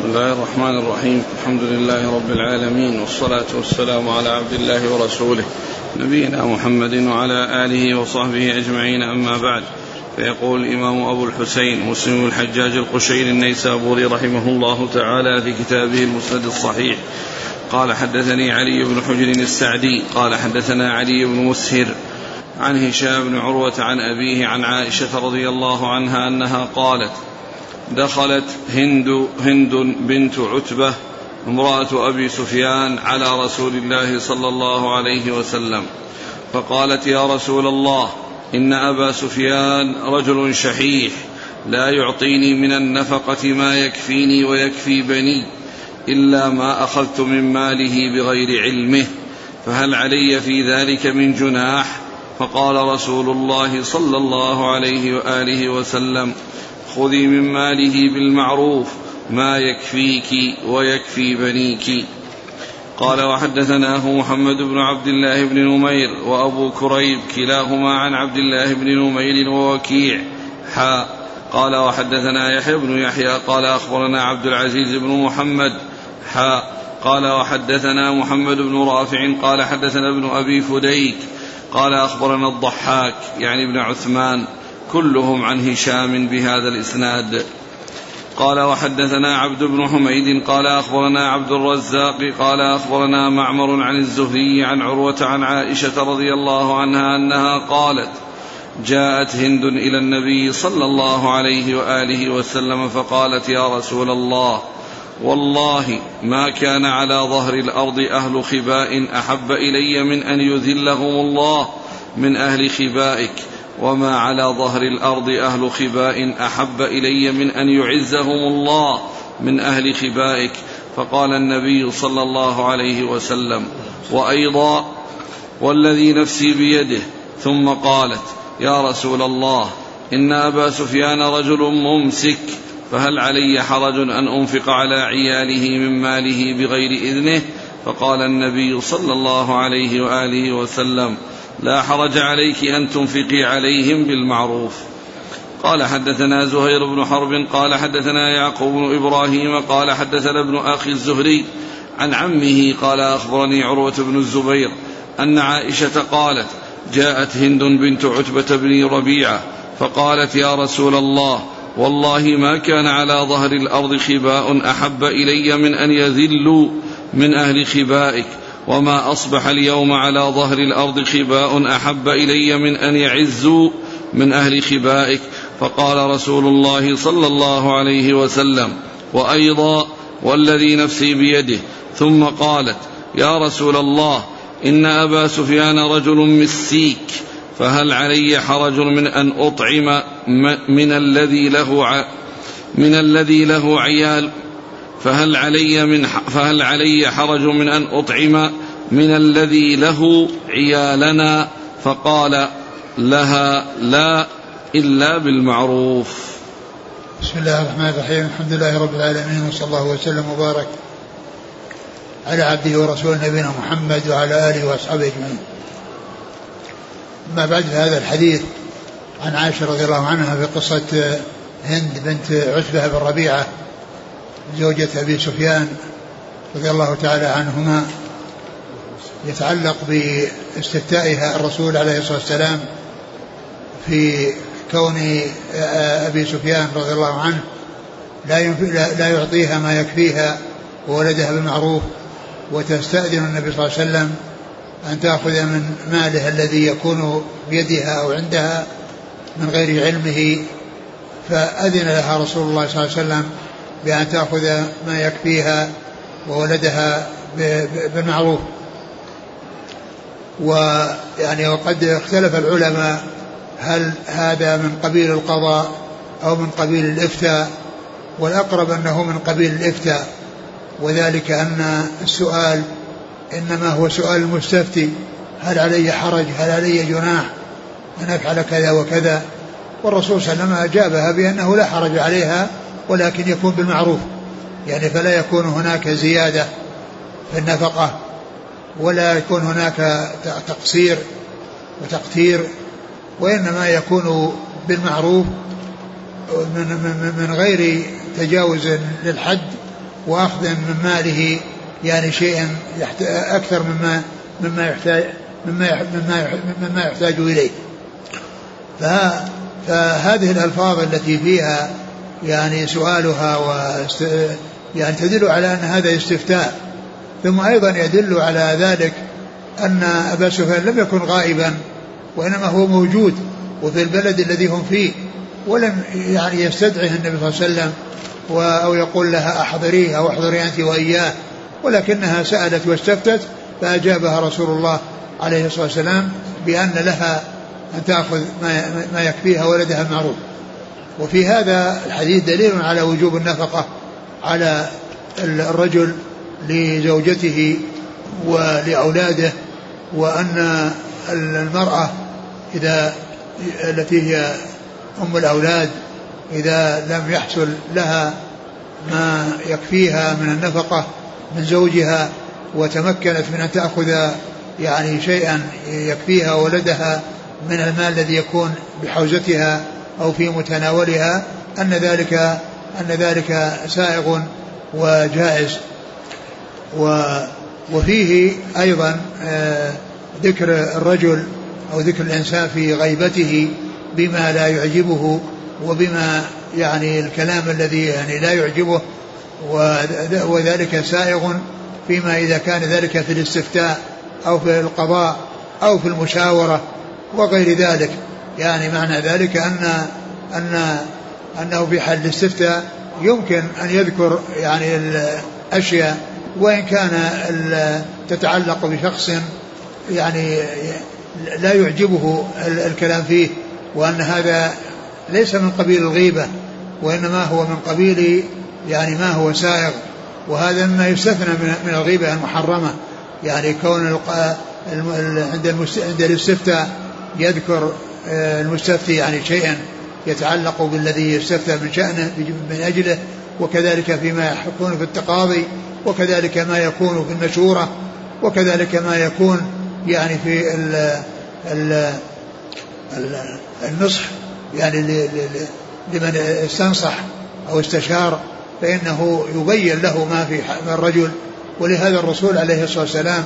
بسم الله الرحمن الرحيم. الحمد لله رب العالمين والصلاة والسلام على عبد الله ورسوله نبينا محمد وعلى آله وصحبه أجمعين. أما بعد فيقول الإمام أبو الحسين مسلم الحجاج القشيري النيسابوري رحمه الله تعالى في كتابه المسند الصحيح. قال حدثني علي بن حجر السعدي قال حدثنا علي بن مسهر عن هشام بن عروة عن أبيه عن عائشة رضي الله عنها أنها قالت دخلت هند هند بنت عتبة امرأة أبي سفيان على رسول الله صلى الله عليه وسلم. فقالت يا رسول الله إن أبا سفيان رجل شحيح لا يعطيني من النفقة ما يكفيني ويكفي بني إلا ما أخذت من ماله بغير علمه فهل علي في ذلك من جناح؟ فقال رسول الله صلى الله عليه وآله وسلم خذي من ماله بالمعروف ما يكفيك ويكفي بنيك. قال وحدثناه محمد بن عبد الله بن نمير وأبو كريب كلاهما عن عبد الله بن نمير ووكيع. حاء قال وحدثنا يحيى بن يحيى قال أخبرنا عبد العزيز بن محمد. حاء قال وحدثنا محمد بن رافع قال حدثنا ابن أبي فديك. قال أخبرنا الضحاك يعني ابن عثمان. كلهم عن هشام بهذا الإسناد. قال وحدثنا عبد بن حميد قال أخبرنا عبد الرزاق قال أخبرنا معمر عن الزهري عن عروة عن عائشة رضي الله عنها أنها قالت جاءت هند إلى النبي صلى الله عليه وآله وسلم فقالت يا رسول الله والله ما كان على ظهر الأرض أهل خباء أحب إلي من أن يذلهم الله من أهل خبائك. وما على ظهر الأرض أهل خباء احب الي من ان يعزهم الله من أهل خبائك فقال النبي صلى الله عليه وسلم وأيضا والذي نفسي بيده ثم قالت يا رسول الله ان ابا سفيان رجل ممسك فهل علي حرج ان انفق على عياله من ماله بغير اذنه فقال النبي صلى الله عليه واله وسلم لا حرج عليك أن تنفقي عليهم بالمعروف. قال حدثنا زهير بن حرب قال حدثنا يعقوب بن إبراهيم قال حدثنا ابن أخي الزهري عن عمه قال أخبرني عروة بن الزبير أن عائشة قالت جاءت هند بنت عتبة بن ربيعة فقالت يا رسول الله والله ما كان على ظهر الأرض خباء أحب إلي من أن يذلوا من أهل خبائك. وما أصبح اليوم على ظهر الأرض خباء أحب إلي من أن يعزوا من أهل خبائك فقال رسول الله صلى الله عليه وسلم وأيضا والذي نفسي بيده ثم قالت يا رسول الله إن أبا سفيان رجل مسيك فهل علي حرج من أن أطعم من الذي له من الذي له عيال فهل علي من فهل علي حرج من أن أطعم من الذي له عيالنا؟ فقال لها لا إلا بالمعروف. بسم الله الرحمن الرحيم. الحمد لله رب العالمين وصلى الله وسلم وبارك على عبده ورسوله نبينا محمد وعلى آله وأصحابه أجمعين. أما بعد هذا الحديث عن عائشة رضي الله عنها في قصة هند بنت عتبة بن ربيعة زوجة أبي سفيان رضي الله تعالى عنهما يتعلق باستفتائها الرسول عليه الصلاة والسلام في كون أبي سفيان رضي الله عنه لا لا يعطيها ما يكفيها وولدها بالمعروف وتستأذن النبي صلى الله عليه وسلم أن تأخذ من ماله الذي يكون بيدها أو عندها من غير علمه فأذن لها رسول الله صلى الله عليه وسلم بأن تأخذ ما يكفيها وولدها بالمعروف. ويعني وقد اختلف العلماء هل هذا من قبيل القضاء أو من قبيل الإفتاء والأقرب أنه من قبيل الإفتاء. وذلك أن السؤال إنما هو سؤال المستفتي هل علي حرج هل علي جناح أن أفعل كذا وكذا؟ والرسول صلى الله عليه وسلم أجابها بأنه لا حرج عليها ولكن يكون بالمعروف. يعني فلا يكون هناك زيادة في النفقة ولا يكون هناك تقصير وتقتير وإنما يكون بالمعروف من, من, غير تجاوز للحد وأخذ من ماله يعني شيئا أكثر مما مما يحتاج مما مما مما يحتاج إليه. فهذه الألفاظ التي فيها يعني سؤالها و يعني تدل على أن هذا استفتاء. ثم أيضا يدل على ذلك أن أبا سفيان لم يكن غائبا وإنما هو موجود وفي البلد الذي هم فيه ولم يعني يستدعه النبي صلى الله عليه وسلم أو يقول لها أحضريه أو أحضري أنت وإياه. ولكنها سألت واستفتت فأجابها رسول الله عليه الصلاة والسلام بأن لها أن تأخذ ما يكفيها ولدها المعروف. وفي هذا الحديث دليل على وجوب النفقة على الرجل لزوجته ولأولاده وأن المرأة إذا التي هي أم الأولاد إذا لم يحصل لها ما يكفيها من النفقة من زوجها وتمكنت من أن تأخذ يعني شيئا يكفيها ولدها من المال الذي يكون بحوزتها أو في متناولها أن ذلك أن ذلك سائغ وجائز. و وفيه أيضا آه، ذكر الرجل أو ذكر الإنسان في غيبته بما لا يعجبه وبما يعني الكلام الذي يعني لا يعجبه وذلك سائغ فيما إذا كان ذلك في الاستفتاء أو في القضاء أو في المشاورة وغير ذلك. يعني معنى ذلك أن أن أنه في حال الاستفتاء يمكن أن يذكر يعني الأشياء وإن كان تتعلق بشخص يعني لا يعجبه الكلام فيه وأن هذا ليس من قبيل الغيبة وإنما هو من قبيل يعني ما هو سائغ. وهذا مما يستثنى من الغيبة المحرمة. يعني كون عند الاستفتاء يذكر المستفتي يعني شيئا يتعلق بالذي يستفتى من شأنه من أجله وكذلك فيما يكون في التقاضي وكذلك ما يكون في المشورة وكذلك ما يكون يعني في ال ال النصح يعني لمن استنصح أو استشار فإنه يبين له ما في الرجل. ولهذا الرسول عليه الصلاة والسلام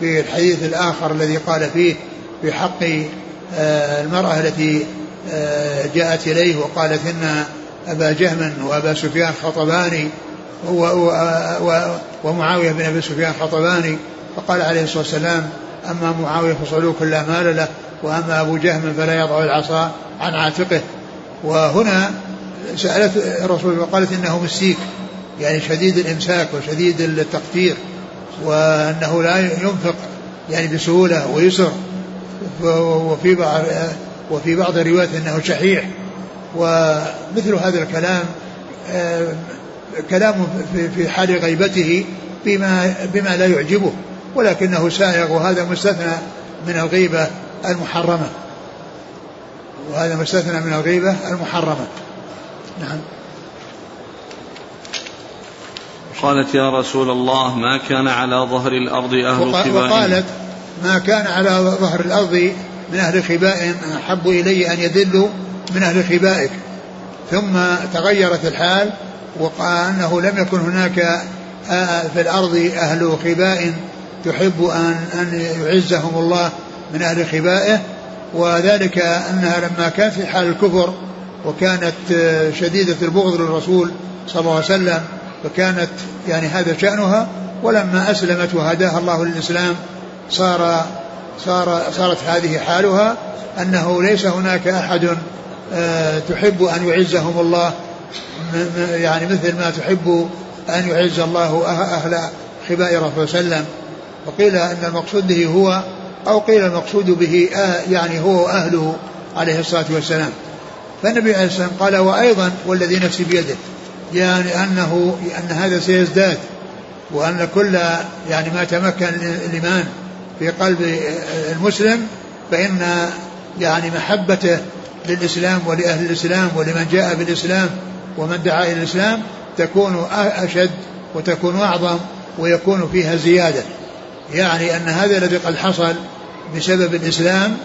في الحديث الآخر الذي قال فيه في حق آه، المرأة التي آه، جاءت إليه وقالت إن أبا جهم وأبا سفيان خطباني ومعاوية بن أبي سفيان خطباني فقال عليه الصلاة والسلام أما معاوية فصلوك لا مال له وأما أبو جهم فلا يضع العصا عن عاتقه. وهنا سألت الرسول وقالت إنه مسيك يعني شديد الإمساك وشديد التقدير وأنه لا ينفق يعني بسهولة ويسر. وفي بعض وفي بعض الروايات أنه شحيح. ومثل هذا الكلام آه، كلام في حال غيبته بما بما لا يعجبه ولكنه سائغ وهذا مستثنى من الغيبة المحرمة. وهذا مستثنى من الغيبة المحرمة. نعم. قالت يا رسول الله ما كان على ظهر الأرض أهل خباء وقالت ما كان على ظهر الأرض من أهل خباء أحب إلي أن يذلوا من أهل خبائك. ثم تغيرت الحال وقال أنه لم يكن هناك في الأرض أهل خباء تحب أن أن يعزهم الله من أهل خبائه وذلك أنها لما كان في حال الكفر وكانت شديدة البغض للرسول صلى الله عليه وسلم فكانت يعني هذا شأنها ولما أسلمت وهداها الله للإسلام صار صار صارت هذه حالها أنه ليس هناك أحد آه، تحب أن يعزهم الله يعني مثل ما تحب أن يعز الله أه-، أهل خباء رسول صلى الله عليه وسلم. وقيل أن المقصود به هو أو قيل المقصود به آه، يعني هو وأهله عليه الصلاة والسلام. فالنبي عليه الصلاة والسلام قال وأيضا والذي نفسي بيده يعني أنه أن هذا سيزداد وأن كل يعني ما تمكن الإيمان في قلب المسلم فإن يعني محبته للإسلام ولأهل الإسلام ولمن جاء بالإسلام ومن دعا إلى الإسلام تكون أشد وتكون أعظم ويكون فيها زيادة. يعني أن هذا الذي قد حصل بسبب الإسلام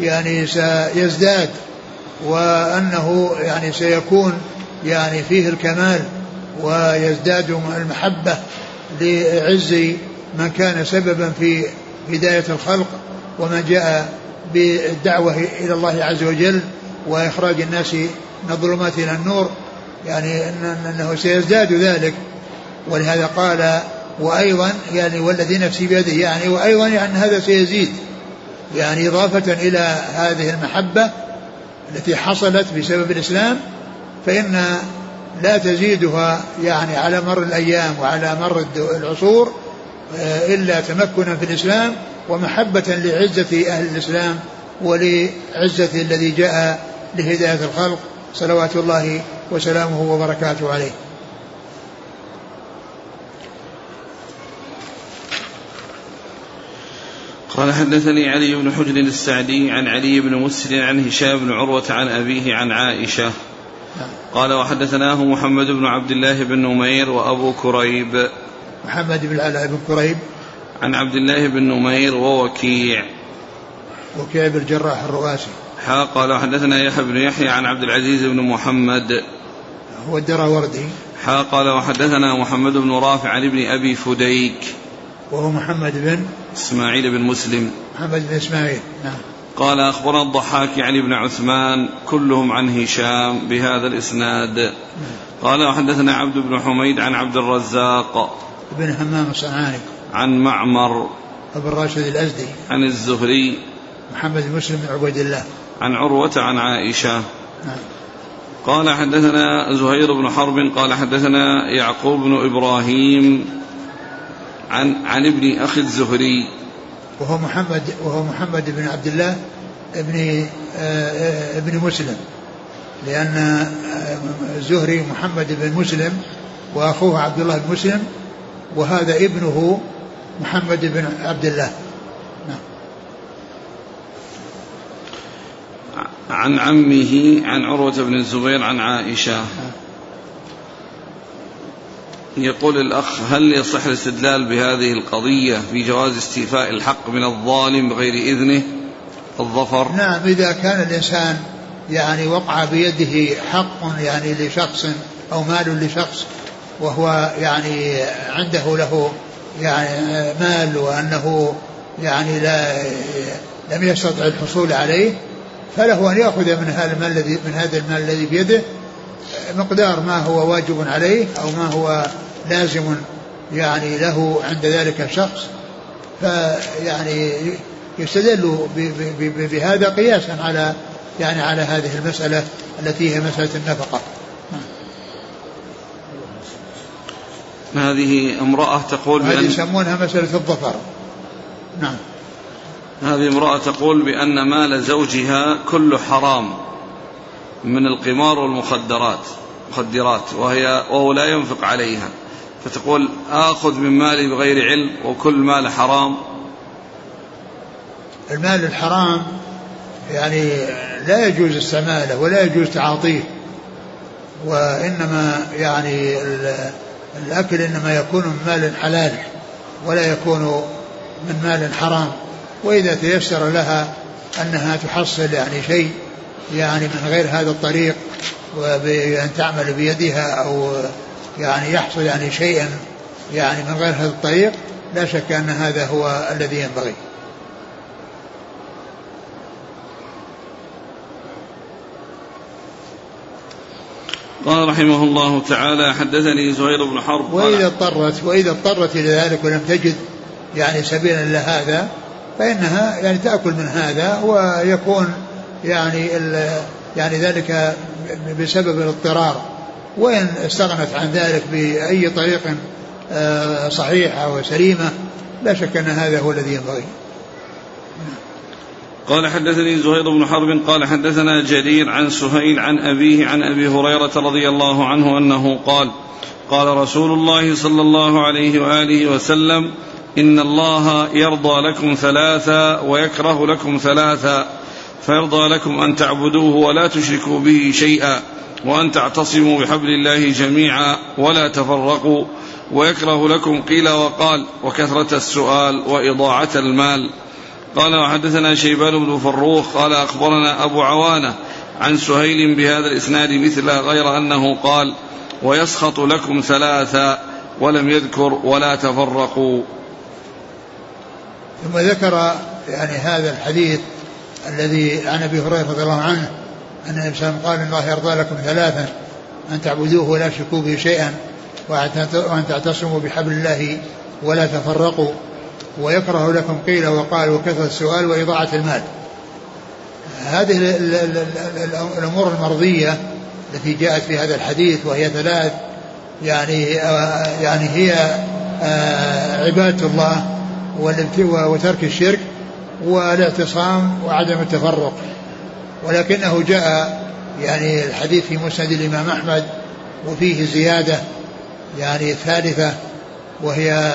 يعني سيزداد وأنه يعني سيكون يعني فيه الكمال ويزداد المحبة لعز من كان سببا في هداية الخلق ومن جاء بالدعوة إلى الله عز وجل وإخراج الناس من الظلمات إلى النور يعني أنه سيزداد ذلك. ولهذا قال وأيضا يعني والذي نفسي بيده يعني وأيضا يعني هذا سيزيد. يعني إضافة إلى هذه المحبة التي حصلت بسبب الإسلام فإن لا تزيدها يعني على مر الأيام وعلى مر العصور إلا تمكنا في الإسلام ومحبة لعزة أهل الإسلام ولعزة الذي جاء لهداية الخلق صلوات الله وسلامه وبركاته عليه. قال حدثني علي بن حجر السعدي عن علي بن مسر عن هشام بن عروة عن أبيه عن عائشة. قال وحدثناه محمد بن عبد الله بن نمير وأبو كريب. محمد بن العلاء بن كريب. عن عبد الله بن نمير ووكيع. وكيع بن الجراح الرؤاسي. حا قال وحدثنا يحيى بن يحيى عن عبد العزيز بن محمد. هو الدراوردي حا قال وحدثنا محمد بن رافع عن ابن أبي فديك. وهو محمد بن إسماعيل بن مسلم. محمد بن إسماعيل. نعم. قال أخبرنا الضحاك عن ابن عثمان كلهم عن هشام بهذا الإسناد. قال وحدثنا عبد بن حميد عن عبد الرزاق. بن همام الصنعاني. عن معمر. أبو الراشد الأزدي. عن الزهري. محمد مسلم بن عبيد الله. عن عروة عن عائشة. نعم. قال حدثنا زهير بن حرب قال حدثنا يعقوب بن إبراهيم عن عن ابن أخي الزهري. وهو محمد وهو محمد بن عبد الله ابن آه، ابن مسلم. لأن آه، الزهري محمد بن مسلم وأخوه عبد الله بن مسلم وهذا ابنه محمد بن عبد الله. نعم. عن عمه عن عروة بن الزبير عن عائشة. يقول الأخ هل يصح الاستدلال بهذه القضية في جواز استيفاء الحق من الظالم بغير إذنه؟ الظفر. نعم إذا كان الإنسان يعني وقع بيده حق يعني لشخص أو مال لشخص وهو يعني عنده له يعني مال وأنه يعني لا لم يستطع الحصول عليه فله أن يأخذ من هذا المال الذي من هذا المال الذي بيده مقدار ما هو واجب عليه أو ما هو لازم يعني له عند ذلك الشخص. فيعني يستدل بهذا قياسا على يعني على هذه المسألة التي هي مسألة النفقة. هذه امرأة تقول هذه يسمونها مسألة الظفر. نعم. هذه امرأة تقول بأن مال زوجها كله حرام من القمار والمخدرات مخدرات وهي وهو لا ينفق عليها. فتقول آخذ من مالي بغير علم وكل مال حرام. المال الحرام يعني لا يجوز استعماله ولا يجوز تعاطيه وإنما يعني الأكل إنما يكون من مال حلال ولا يكون من مال حرام وإذا تيسر لها أنها تحصل يعني شيء يعني من غير هذا الطريق وبأن تعمل بيدها أو يعني يحصل يعني شيئا يعني من غير هذا الطريق لا شك أن هذا هو الذي ينبغي. قال رحمه الله تعالى حدثني زهير بن حرب وإذا اضطرت وإذا اضطرت إلى ذلك ولم تجد يعني سبيلا إلى هذا فإنها يعني تأكل من هذا ويكون يعني يعني ذلك بسبب الاضطرار. وإن استغنت عن ذلك بأي طريق آه، صحيحة وسليمة لا شك أن هذا هو الذي ينبغي. قال حدثني زهير بن حرب قال حدثنا جرير عن سهيل عن أبيه عن أبي هريرة رضي الله عنه أنه قال قال رسول الله صلى الله عليه وآله وسلم إن الله يرضى لكم ثلاثا ويكره لكم ثلاثا فيرضى لكم أن تعبدوه ولا تشركوا به شيئا وأن تعتصموا بحبل الله جميعا ولا تفرقوا ويكره لكم قيل وقال وكثرة السؤال وإضاعة المال. قال وحدثنا شيبان بن فروخ قال أخبرنا أبو عوانة عن سهيل بهذا الإسناد مثله غير أنه قال ويسخط لكم ثلاثا ولم يذكر ولا تفرقوا. ثم ذكر يعني هذا الحديث الذي عن أبي هريرة رضي الله عنه أن النبي قال إن الله يرضى لكم ثلاثا أن تعبدوه ولا تشركوا به شيئا وأن تعتصموا بحبل الله ولا تفرقوا. ويكره لكم قيل وقال وكثرة السؤال وإضاعة المال. هذه الأمور المرضية التي جاءت في هذا الحديث وهي ثلاث. يعني يعني هي آه، عبادة الله وترك الشرك والاعتصام وعدم التفرق. ولكنه جاء يعني الحديث في مسند الإمام أحمد وفيه زيادة يعني ثالثة. وهي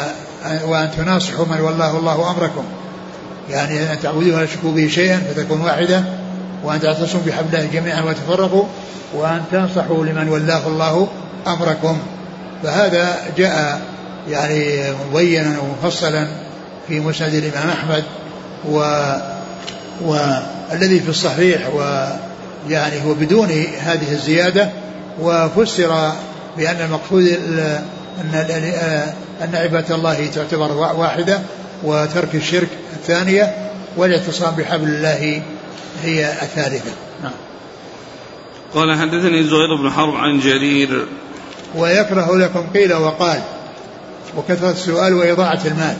وأن تناصحوا من والله الله أمركم. يعني أن تعبدوه ولا تشركوا به شيئا فتكون واحدة وأن تعتصموا بحبل الله جميعا وتفرقوا وأن تنصحوا لمن والله الله أمركم. فهذا جاء يعني مبينا ومفصلا في مسند الإمام أحمد و والذي في الصحيح ويعني هو بدون هذه الزيادة وفسر بأن المقصود أن أن عبادة الله تعتبر واحدة وترك الشرك الثانية والاعتصام بحبل الله هي الثالثة. نعم. قال حدثني زهير بن حرب عن جرير. ويكره لكم قيل وقال وكثرة السؤال وإضاعة المال.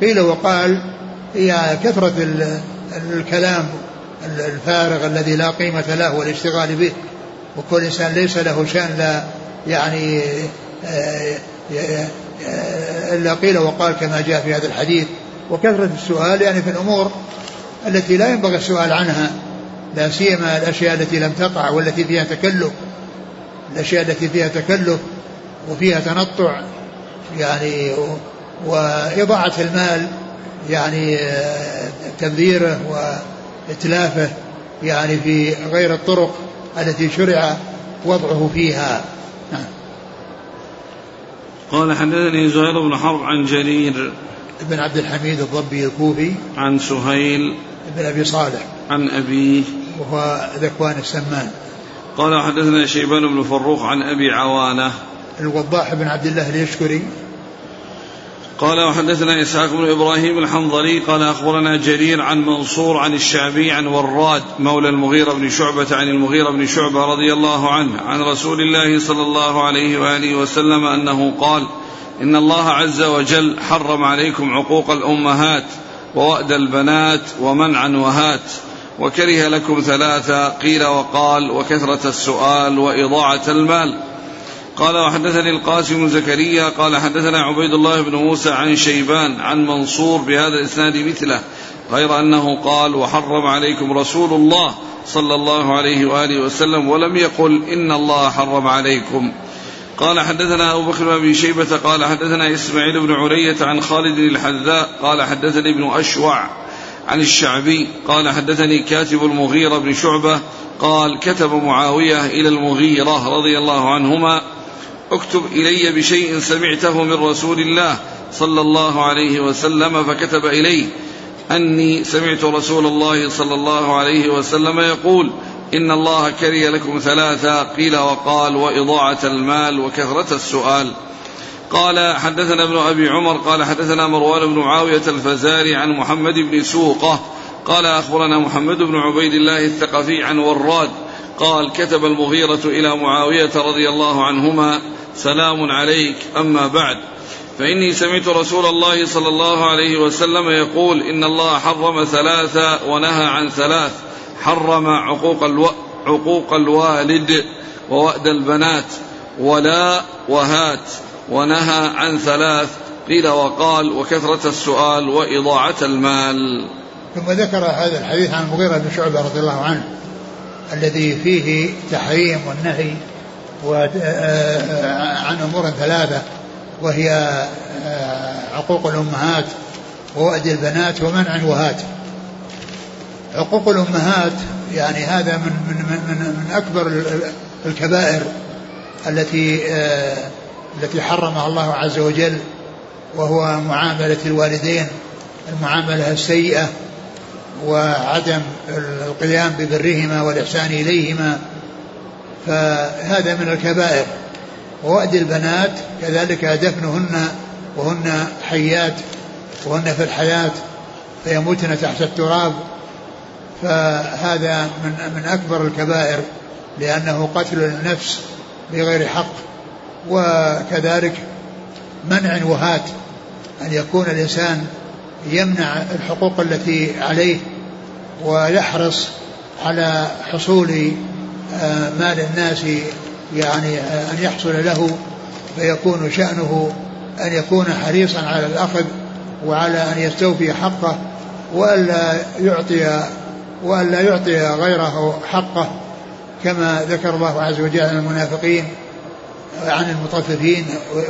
قيل وقال هي كثرة الكلام الفارغ الذي لا قيمة له والاشتغال به. وكل إنسان ليس له شأن لا يعني آه، إلا قيل وقال كما جاء في هذا الحديث وكثرة السؤال يعني في الأمور التي لا ينبغي السؤال عنها لا سيما الأشياء التي لم تقع والتي فيها تكلف الأشياء التي فيها تكلف وفيها تنطع يعني وإضاعة المال يعني تبذيره وإتلافه يعني في غير الطرق التي شرع وضعه فيها. نعم. قال حدثني زهير بن حرب عن جرير بن عبد الحميد الضبي الكوفي عن سهيل بن أبي صالح عن أبيه. وهو ذكوان السمان. قال حدثنا شيبان بن فروخ عن أبي عوانة. الوضاح بن عبد الله اليشكري قال وحدثنا إسحاق بن إبراهيم الحنظلي قال أخبرنا جرير عن منصور عن الشعبي عن وراد مولى المغيرة بن شعبة عن المغيرة بن شعبة رضي الله عنه عن رسول الله صلى الله عليه وآله وسلم أنه قال إن الله عز وجل حرم عليكم عقوق الأمهات ووأد البنات ومنعا وهات وكره لكم ثلاثة قيل وقال وكثرة السؤال وإضاعة المال قال وحدثني القاسم زكريا قال حدثنا عبيد الله بن موسى عن شيبان عن منصور بهذا الإسناد مثله غير أنه قال وحرم عليكم رسول الله صلى الله عليه وآله وسلم ولم يقل إن الله حرم عليكم. قال حدثنا أبو بكر بن شيبة قال حدثنا إسماعيل بن علية عن خالد الحذاء قال حدثني ابن أشوع عن الشعبي قال حدثني كاتب المغيرة بن شعبة قال كتب معاوية إلى المغيرة رضي الله عنهما اكتب إلي بشيء سمعته من رسول الله صلى الله عليه وسلم فكتب إليه أني سمعت رسول الله صلى الله عليه وسلم يقول إن الله كره لكم ثلاثة قيل وقال وإضاعة المال وكثرة السؤال. قال حدثنا ابن أبي عمر قال حدثنا مروان بن معاوية الفزاري عن محمد بن سوقة قال أخبرنا محمد بن عبيد الله الثقفي عن وراد قال كتب المغيرة إلى معاوية رضي الله عنهما سلام عليك. أما بعد فإني سمعت رسول الله صلى الله عليه وسلم يقول إن الله حرم ثلاثة ونهى عن ثلاث. حرم عقوق ألو... عقوق الوالد ووأد البنات ولا وهات ونهى عن ثلاث. قيل وقال وكثرة السؤال وإضاعة المال. ثم ذكر هذا الحديث عن المغيرة بن شعبة رضي الله عنه الذي فيه تحريم والنهي عن أمور ثلاثة وهي آه، عقوق الأمهات ووأد البنات ومنع وهات عقوق الأمهات يعني هذا من من من من أكبر الكبائر التي آه، التي حرمها الله عز وجل وهو معاملة الوالدين المعاملة السيئة وعدم القيام ببرهما والإحسان إليهما فهذا من الكبائر. ووأد البنات كذلك دفنهن وهن حيات وهن في الحياة فيموتن تحت التراب. فهذا من من أكبر الكبائر لأنه قتل النفس بغير حق. وكذلك منع وهات أن يكون الإنسان يمنع الحقوق التي عليه ويحرص على حصول آه، مال الناس يعني آه، أن يحصل له فيكون شأنه أن يكون حريصا على الأخذ وعلى أن يستوفي حقه وألا يعطي وألا يعطي غيره حقه كما ذكر الله عز وجل عن المنافقين عن المطففين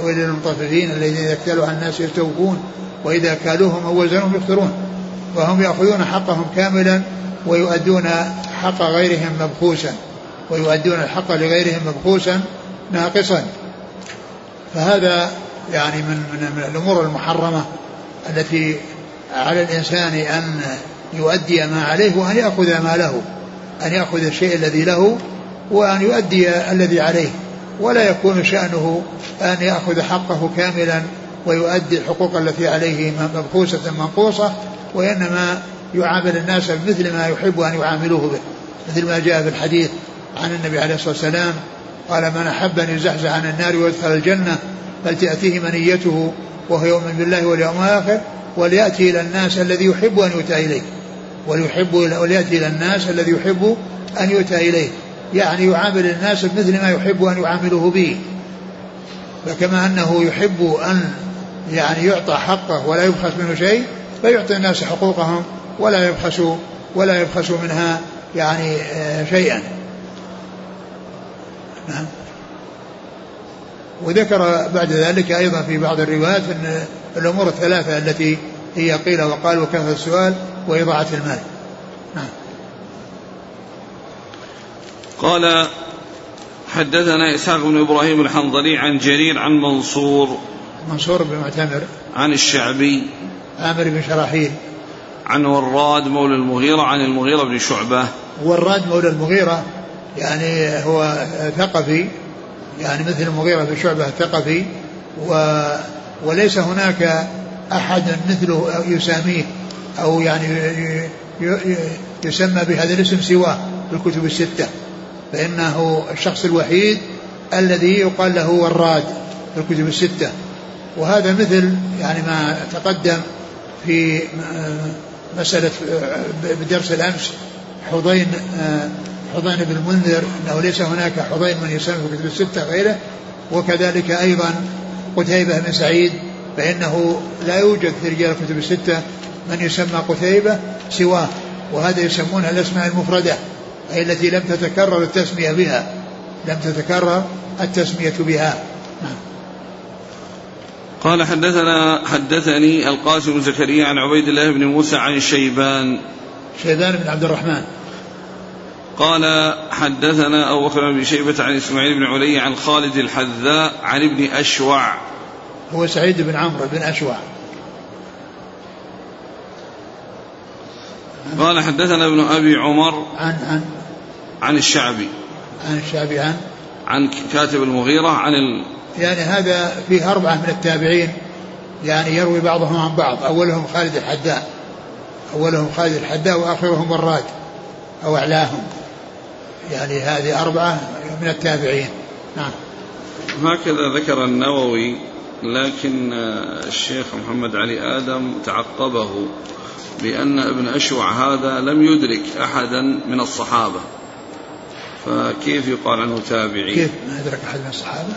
وإلى المطففين الذين إذا اكتالوا عن الناس يستوفون وإذا كالوهم أو وزنهم يخسرون وهم يأخذون حقهم كاملا ويؤدون حق غيرهم مبخوسا. ويؤدون الحق لغيرهم مبخوسا ناقصا. فهذا يعني من, من, من الأمور المحرمة التي على الإنسان أن يؤدي ما عليه وأن يأخذ ما له أن يأخذ الشيء الذي له وأن يؤدي الذي عليه. ولا يكون شأنه أن يأخذ حقه كاملا ويؤدي الحقوق التي عليه مبخوسة منقوصة وإنما يعامل الناس بمثل ما يحب أن يعاملوه به مثل ما جاء في الحديث عن النبي عليه الصلاة والسلام قال من أحب أن يزحزح عن النار ويدخل الجنة فلتأتيه منيته وهو يؤمن بالله واليوم الآخر وليأتي إلى الناس الذي يحب أن يؤتى إليه. وليحب وليأتي إلى الناس الذي يحب أن يؤتى إليه. يعني يعامل الناس بمثل ما يحب أن يعاملوه به. فكما أنه يحب أن يعني يعطى حقه ولا يبخس منه شيء فيعطي الناس حقوقهم ولا يبخس ولا يبخس منها يعني آه، شيئا. نعم. وذكر بعد ذلك أيضا في بعض الروايات أن الأمور الثلاثة التي هي قيل وقال وكثرة السؤال وإضاعة المال. نعم. قال حدثنا إسحاق بن إبراهيم الحنظلي عن جرير عن منصور. منصور بن معتمر. عن الشعبي. عامر بن شراحيل. عن وراد مولى المغيرة عن المغيرة بن شعبة. وراد مولى المغيرة. يعني هو ثقفي يعني مثل المغيرة بن شعبة الثقفي و وليس هناك أحد مثله يساميه أو يعني يسمى بهذا الاسم سواه في الكتب الستة. فإنه الشخص الوحيد الذي يقال له وراد في الكتب الستة. وهذا مثل يعني ما تقدم في مسألة بدرس الأمس حضين حضين بن المنذر أنه ليس هناك حضين من يسمى في الكتب الستة غيره وكذلك أيضا قتيبة بن سعيد فإنه لا يوجد في رجال الكتب الستة من يسمى قتيبة سواه وهذا يسمونها الأسماء المفردة أي التي لم تتكرر التسمية بها لم تتكرر التسمية بها. نعم. قال حدثنا حدثني القاسم زكريا عن عبيد الله بن موسى عن شيبان. شيبان بن عبد الرحمن. قال حدثنا أبو بكر بن شيبة عن إسماعيل بن علي عن خالد الحذاء عن ابن أشوع. هو سعيد بن عمرو بن أشوع. قال حدثنا ابن أبي عمر عن عن عن الشعبي. عن الشعبي عن عن كاتب المغيرة عن ال... يعني هذا فيه أربعة من التابعين يعني يروي بعضهم عن بعض. أولهم خالد الحداء أولهم خالد الحداء وآخرهم وراد أو أعلاهم. يعني هذه أربعة من التابعين. نعم. هكذا ذكر النووي لكن الشيخ محمد علي آدم تعقبه بأن ابن أشوع هذا لم يدرك أحدا من الصحابة. فكيف يقال عنه تابعي؟ كيف ما أدرك أحد من الصحابة؟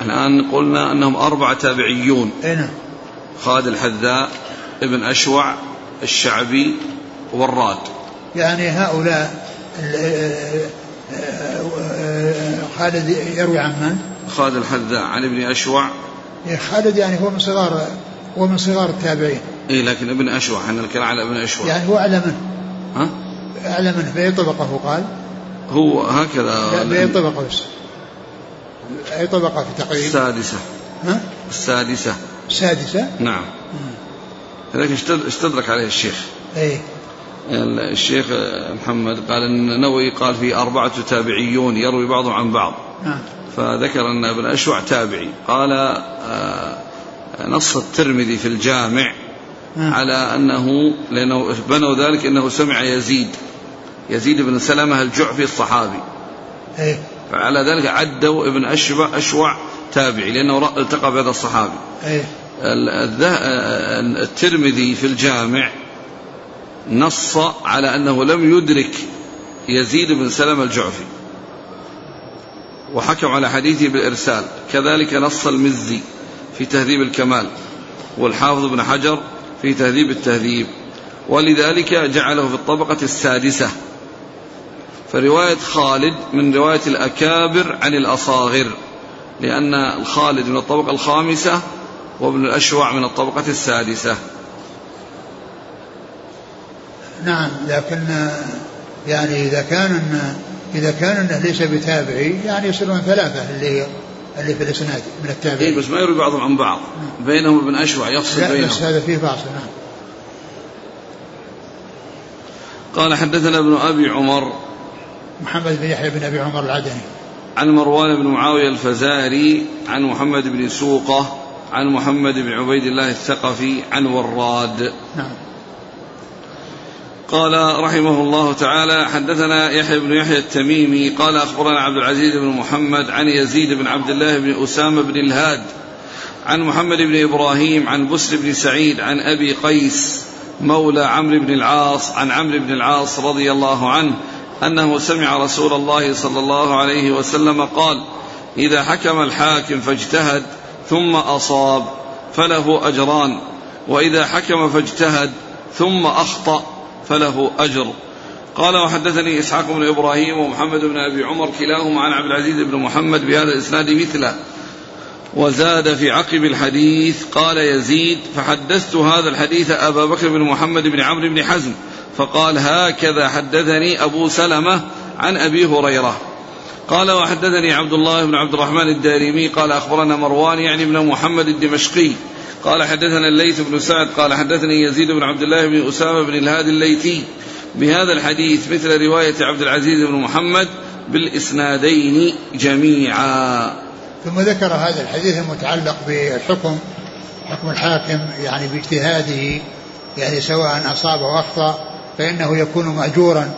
الآن قلنا أنهم أربعة تابعيون. أي نعم. خالد الحذاء ابن أشوع الشعبي والراد. يعني هؤلاء خالد يروي عن من؟ خالد الحذاء عن ابن أشوع إيه، خالد يعني هو من صغار هو من صغار التابعين اي لكن ابن أشوع إحنا نتكلم على ابن أشوع يعني هو أعلى منه ها؟ أعلى منه باي طبقه هو قال؟ هو هكذا باي طبقه بس اي طبقه في تقريب؟ السادسة ها؟ السادسة السادسة؟ نعم لكن استدرك عليه الشيخ اي الشيخ محمد قال إن النووي قال في أربعة تابعيون يروي بعضهم عن بعض. نعم. فذكر أن ابن أشوع تابعي. قال آه، نص الترمذي في الجامع على أنه لأنه بنوا ذلك أنه سمع يزيد. يزيد بن سلمة الجعفي الصحابي. إيه. فعلى ذلك عدوا ابن أشوع, أشوع تابعي لأنه التقى بهذا الصحابي. إيه. الترمذي في الجامع نص على أنه لم يدرك يزيد بن سلمة الجعفي. وحكم على حديثه بالإرسال. كذلك نص المزي في تهذيب الكمال والحافظ بن حجر في تهذيب التهذيب. ولذلك جعله في الطبقة السادسة. فرواية خالد من رواية الأكابر عن الأصاغر لأن الخالد من الطبقة الخامسة وابن الأشوع من الطبقة السادسة. نعم لكن يعني إذا كان إذا كان أنه ليس بتابعي يعني يصيرون ثلاثة اللي اللي في الإسناد من التابعين. إيه بس ما يروي بعضهم عن بعض. نعم. بينهم ابن أشوع يفصل بينهم. بس هذا فيه فاصل نعم. قال حدثنا ابن أبي عمر محمد بن يحيى بن أبي عمر العدني. عن مروان بن معاوية الفزاري عن محمد بن سوقة عن محمد بن عبيد الله الثقفي عن وراد. نعم. قال رحمه الله تعالى حدثنا يحيى بن يحيى التميمي قال أخبرنا عبد العزيز بن محمد عن يزيد بن عبد الله بن أسامة بن الهاد عن محمد بن إبراهيم عن بسر بن سعيد عن أبي قيس مولى عمرو بن العاص عن عمرو بن العاص رضي الله عنه أنه سمع رسول الله صلى الله عليه وسلم قال إذا حكم الحاكم فاجتهد ثم أصاب فله أجران وإذا حكم فاجتهد ثم أخطأ فله أجر. قال وحدثني إسحاق بن إبراهيم ومحمد بن أبي عمر كلاهما عن عبد العزيز بن محمد بهذا الإسناد مثله. وزاد في عقب الحديث قال يزيد فحدثت هذا الحديث أبا بكر بن محمد بن عمرو بن حزم فقال هكذا حدثني أبو سلمة عن أبي هريرة. قال وحدثني عبد الله بن عبد الرحمن الدارمي قال أخبرنا مروان يعني بن محمد الدمشقي قال حدثنا الليث بن سعد قال حدثني يزيد بن عبد الله بن أسامة بن الهادي الليثي بهذا الحديث مثل رواية عبد العزيز بن محمد بالإسنادين جميعا. ثم ذكر هذا الحديث المتعلق بالحكم حكم الحاكم يعني باجتهاده يعني سواء أصاب أو أخطأ فإنه يكون مأجورا.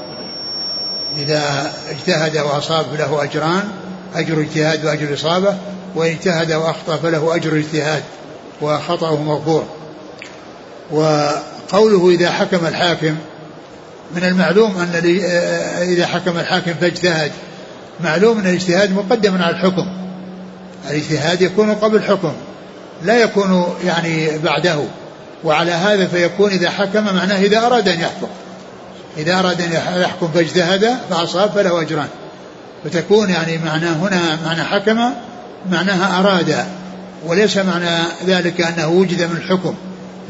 إذا اجتهد وأصاب فله أجران أجر اجتهاد وأجر إصابة وإن اجتهد وأخطأ فله أجر اجتهاد وخطأه مغفور. وقوله إذا حكم الحاكم من المعلوم أن إذا حكم الحاكم فاجتهد. معلوم أن الاجتهاد مقدم على الحكم. الاجتهاد يكون قبل الحكم لا يكون يعني بعده. وعلى هذا فيكون إذا حكم معناه إذا أراد أن يحكم. إذا أراد أن يحكم فاجتهد فأصاب فله أجران. فتكون يعني معناه هنا معنى حكم معناها أراد. وليس معنى ذلك أنه وجد من الحكم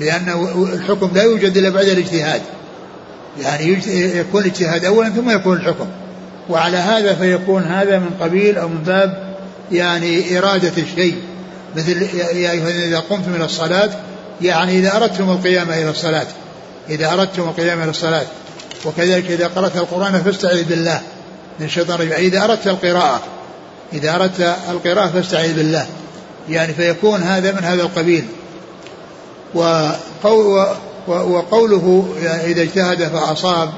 لأن الحكم لا يوجد إلا بعد الاجتهاد. يعني يكون الاجتهاد أولا ثم يكون الحكم. وعلى هذا فيكون هذا من قبيل أو من باب يعني إرادة الشيء. مثل يا أيها إذا قمتم إلى الصلاة يعني إذا أردتم القيام إلى الصلاة إذا أردتم القيام إلى الصلاة وكذلك إذا قرأت القرآن فاستعذ بالله من الشيطان الرجيم. إذا أردت القراءة إذا أردت القراءة فاستعذ بالله. يعني فيكون هذا من هذا القبيل. وقوله إذا اجتهد فأصاب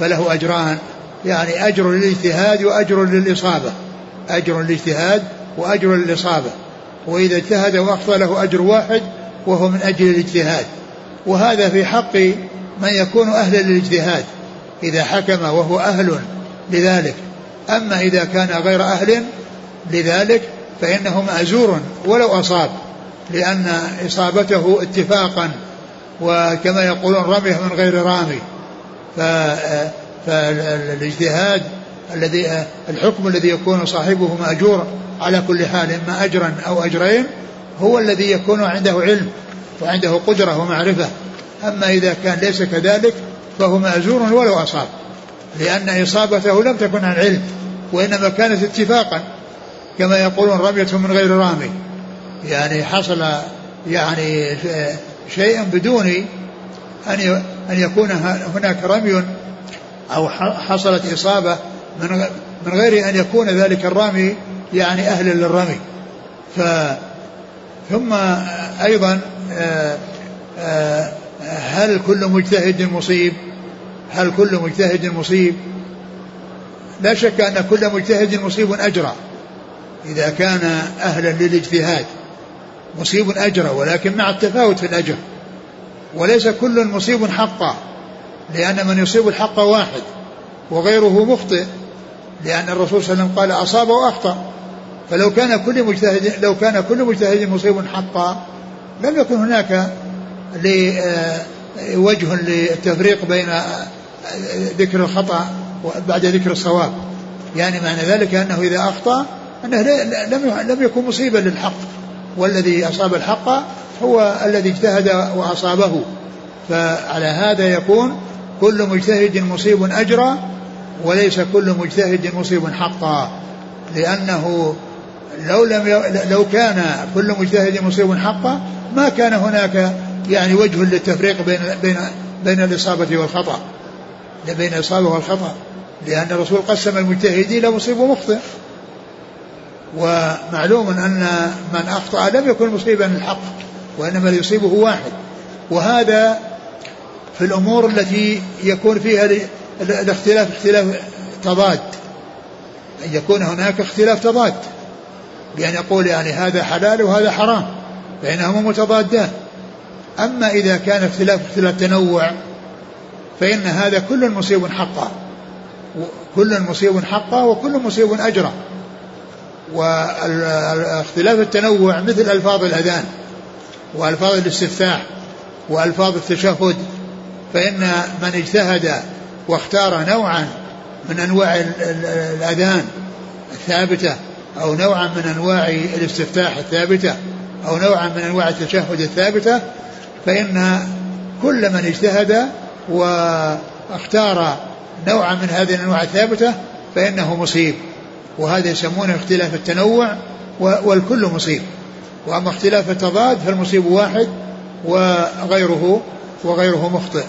فله أجران. يعني أجر للاجتهاد وأجر للإصابة. أجر للاجتهاد وأجر للإصابة. وإذا اجتهد وأخطأ له أجر واحد وهو من أجل الاجتهاد. وهذا في حق من يكون أهلا للاجتهاد. إذا حكم وهو أهل لذلك. أما إذا كان غير أهل لذلك فإنه مأزور ولو أصاب لأن إصابته اتفاقا وكما يقولون رمية من غير رامي. فالاجتهاد الذي الحكم الذي يكون صاحبه مأجور على كل حال إما أجرا أو أجرين هو الذي يكون عنده علم وعنده قدرة ومعرفة. أما إذا كان ليس كذلك فهو مأزور ولو أصاب. لأن إصابته لم تكن عن علم وإنما كانت اتفاقا كما يقولون رمية من غير رامي. يعني حصل يعني شيء بدون أن أن يكون هناك رمي أو حصلت إصابة من غير أن يكون ذلك الرامي يعني أهلا للرمي. ف ثم أيضا هل كل مجتهد مصيب؟ هل كل مجتهد مصيب؟ لا شك أن كل مجتهد مصيب أجرى إذا كان أهلا للاجتهاد. مصيب أجرى ولكن مع التفاوت في الأجر. وليس كل مصيب حقا لأن من يصيب الحق واحد وغيره مخطئ لأن الرسول صلى الله عليه وسلم قال أصاب وأخطأ. فلو كان كل مجتهد لو كان كل مجتهد مصيب حقا لم يكن هناك وجه للتفريق بين ذكر الخطأ بعد ذكر الصواب. يعني معنى ذلك أنه إذا أخطأ أنه لم لم يكن مصيبا للحق. والذي أصاب الحق هو الذي اجتهد وأصابه. فعلى هذا يكون كل مجتهد مصيب أجرا وليس كل مجتهد مصيب حقا. لأنه لو لم. لو كان كل مجتهد مصيب حقا ما كان هناك يعني وجه للتفريق بين بين بين الإصابة والخطأ. بين الإصابة والخطأ لأن الرسول قسم المجتهدين إلى مصيب ومخطئ. ومعلوم أن من أخطأ لم يكن مصيبا للحق وإنما يصيبه واحد. وهذا في الأمور التي يكون فيها الاختلاف اختلاف تضاد. أن يكون هناك اختلاف تضاد. بأن يقول يعني هذا حلال وهذا حرام فإنهما متضادان أما إذا كان اختلاف اختلاف تنوع فإن هذا كل مصيب حقا. كل مصيب حقا وكل مصيب أجرا. واختلاف التنوع مثل ألفاظ الأذان وألفاظ الاستفتاح وألفاظ التشهد فإن من اجتهد واختار نوعا من أنواع الأذان الثابتة أو نوعا من أنواع الاستفتاح الثابتة أو نوعا من أنواع التشهد الثابتة فإن كل من اجتهد واختار نوعا من هذه الأنواع الثابتة فإنه مصيب. وهذا يسمونه اختلاف التنوع والكل مصيب. وأما اختلاف التضاد فالمصيب واحد وغيره وغيره مخطئ.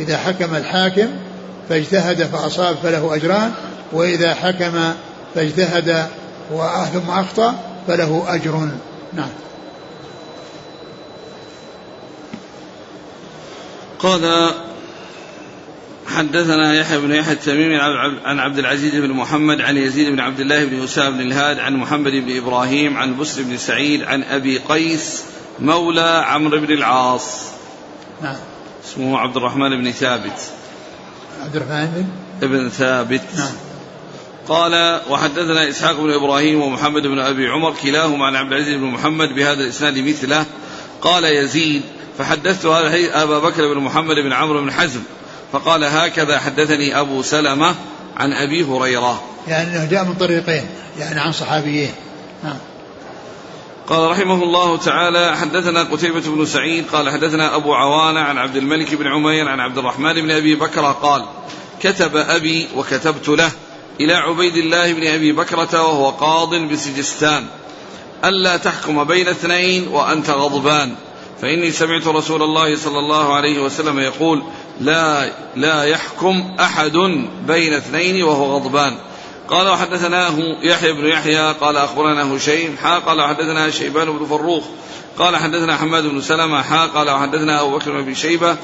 إذا حكم الحاكم فاجتهد فأصاب فله أجران وإذا حكم فاجتهد ثم أخطأ فله أجر. نعم. قال حدثنا يحيى بن يحيى التميمي عن عبد العزيز بن محمد عن يزيد بن عبد الله بن يساع بن الهاد عن محمد بن إبراهيم عن بسر بن سعيد عن أبي قيس مولى عمرو بن العاص. نعم. اسمه عبد الرحمن بن ثابت. عبد الرحمن بن؟ ابن ثابت. نعم. قال وحدثنا إسحاق بن إبراهيم ومحمد بن أبي عمر كلاهما عن عبد العزيز بن محمد بهذا الإسناد مثله. قال يزيد فحدثت أبا بكر بن محمد بن عمرو بن حزم. فقال هكذا حدثني أبو سلمة عن أبي هريرة. يعني إنه جاء من طريقين يعني عن صحابيين. نعم. قال رحمه الله تعالى حدثنا قتيبة بن سعيد قال حدثنا أبو عوانة عن عبد الملك بن عمير عن عبد الرحمن بن أبي بكر قال كتب أبي وكتبت له إلى عبيد الله بن أبي بكرة وهو قاض بسجستان ألا تحكم بين اثنين وأنت غضبان فإني سمعت رسول الله صلى الله عليه وسلم يقول لا لا يحكم أحد بين اثنين وهو غضبان. قال وحدثناه يحيى بن يحيى قال أخبرنا هشيم حا قال وحدثنا شيبان بن فروخ قال حدثنا حماد بن سلمة حا قال وحدثنا أبو بكر بن شيبة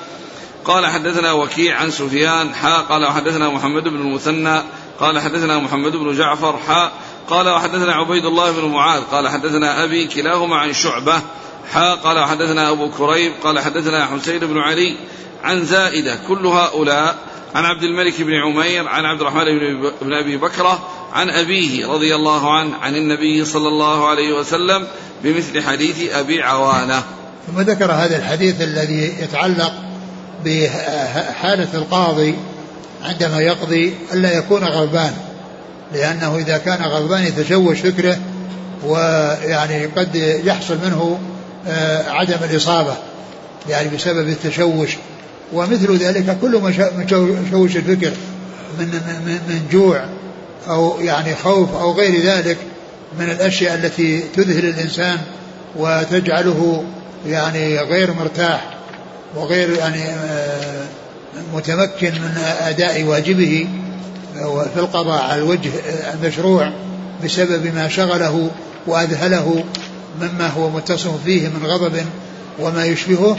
قال حدثنا وكيع عن سفيان حا قال وحدثنا محمد بن المثنى قال حدثنا محمد بن جعفر حا قال وحدثنا عبيد الله بن معاذ قال حدثنا أبي كلاهما عن شعبة حا قال وحدثنا أبو كريب قال حدثنا حسين بن علي عن زائدة كل هؤلاء عن عبد الملك بن عمير عن عبد الرحمن بن أبي بكرة عن أبيه رضي الله عنه عن النبي صلى الله عليه وسلم بمثل حديث أبي عوانة. ثم ذكر هذا الحديث الذي يتعلق بحالة القاضي عندما يقضي ألا يكون غضبان لأنه إذا كان غضبان يتشوش فكره ويعني قد يحصل منه آه، عدم الإصابة يعني بسبب التشوش. ومثل ذلك كل ما يشوش الفكر من من جوع أو يعني خوف أو غير ذلك من الأشياء التي تذهل الإنسان وتجعله يعني غير مرتاح وغير يعني آه، متمكن من أداء واجبه في القضاء على الوجه المشروع بسبب ما شغله وأذهله مما هو متصف فيه من غضب وما يشبهه.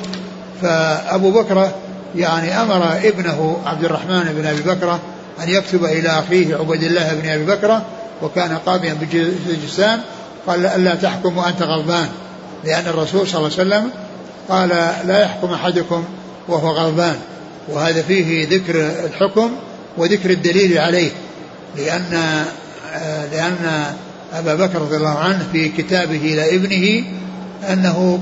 فأبو بكر يعني أمر ابنه عبد الرحمن بن أبي بكر أن يكتب إلى أخيه عبيد الله بن أبي بكر وكان قاضيا بجسام قال ألا تحكم وأنت غضبان. لأن الرسول صلى الله عليه وسلم قال لا يحكم أحدكم وهو غضبان. وهذا فيه ذكر الحكم وذكر الدليل عليه. لأن لأن أبا بكر رضي الله عنه في كتابه إلى ابنه أنه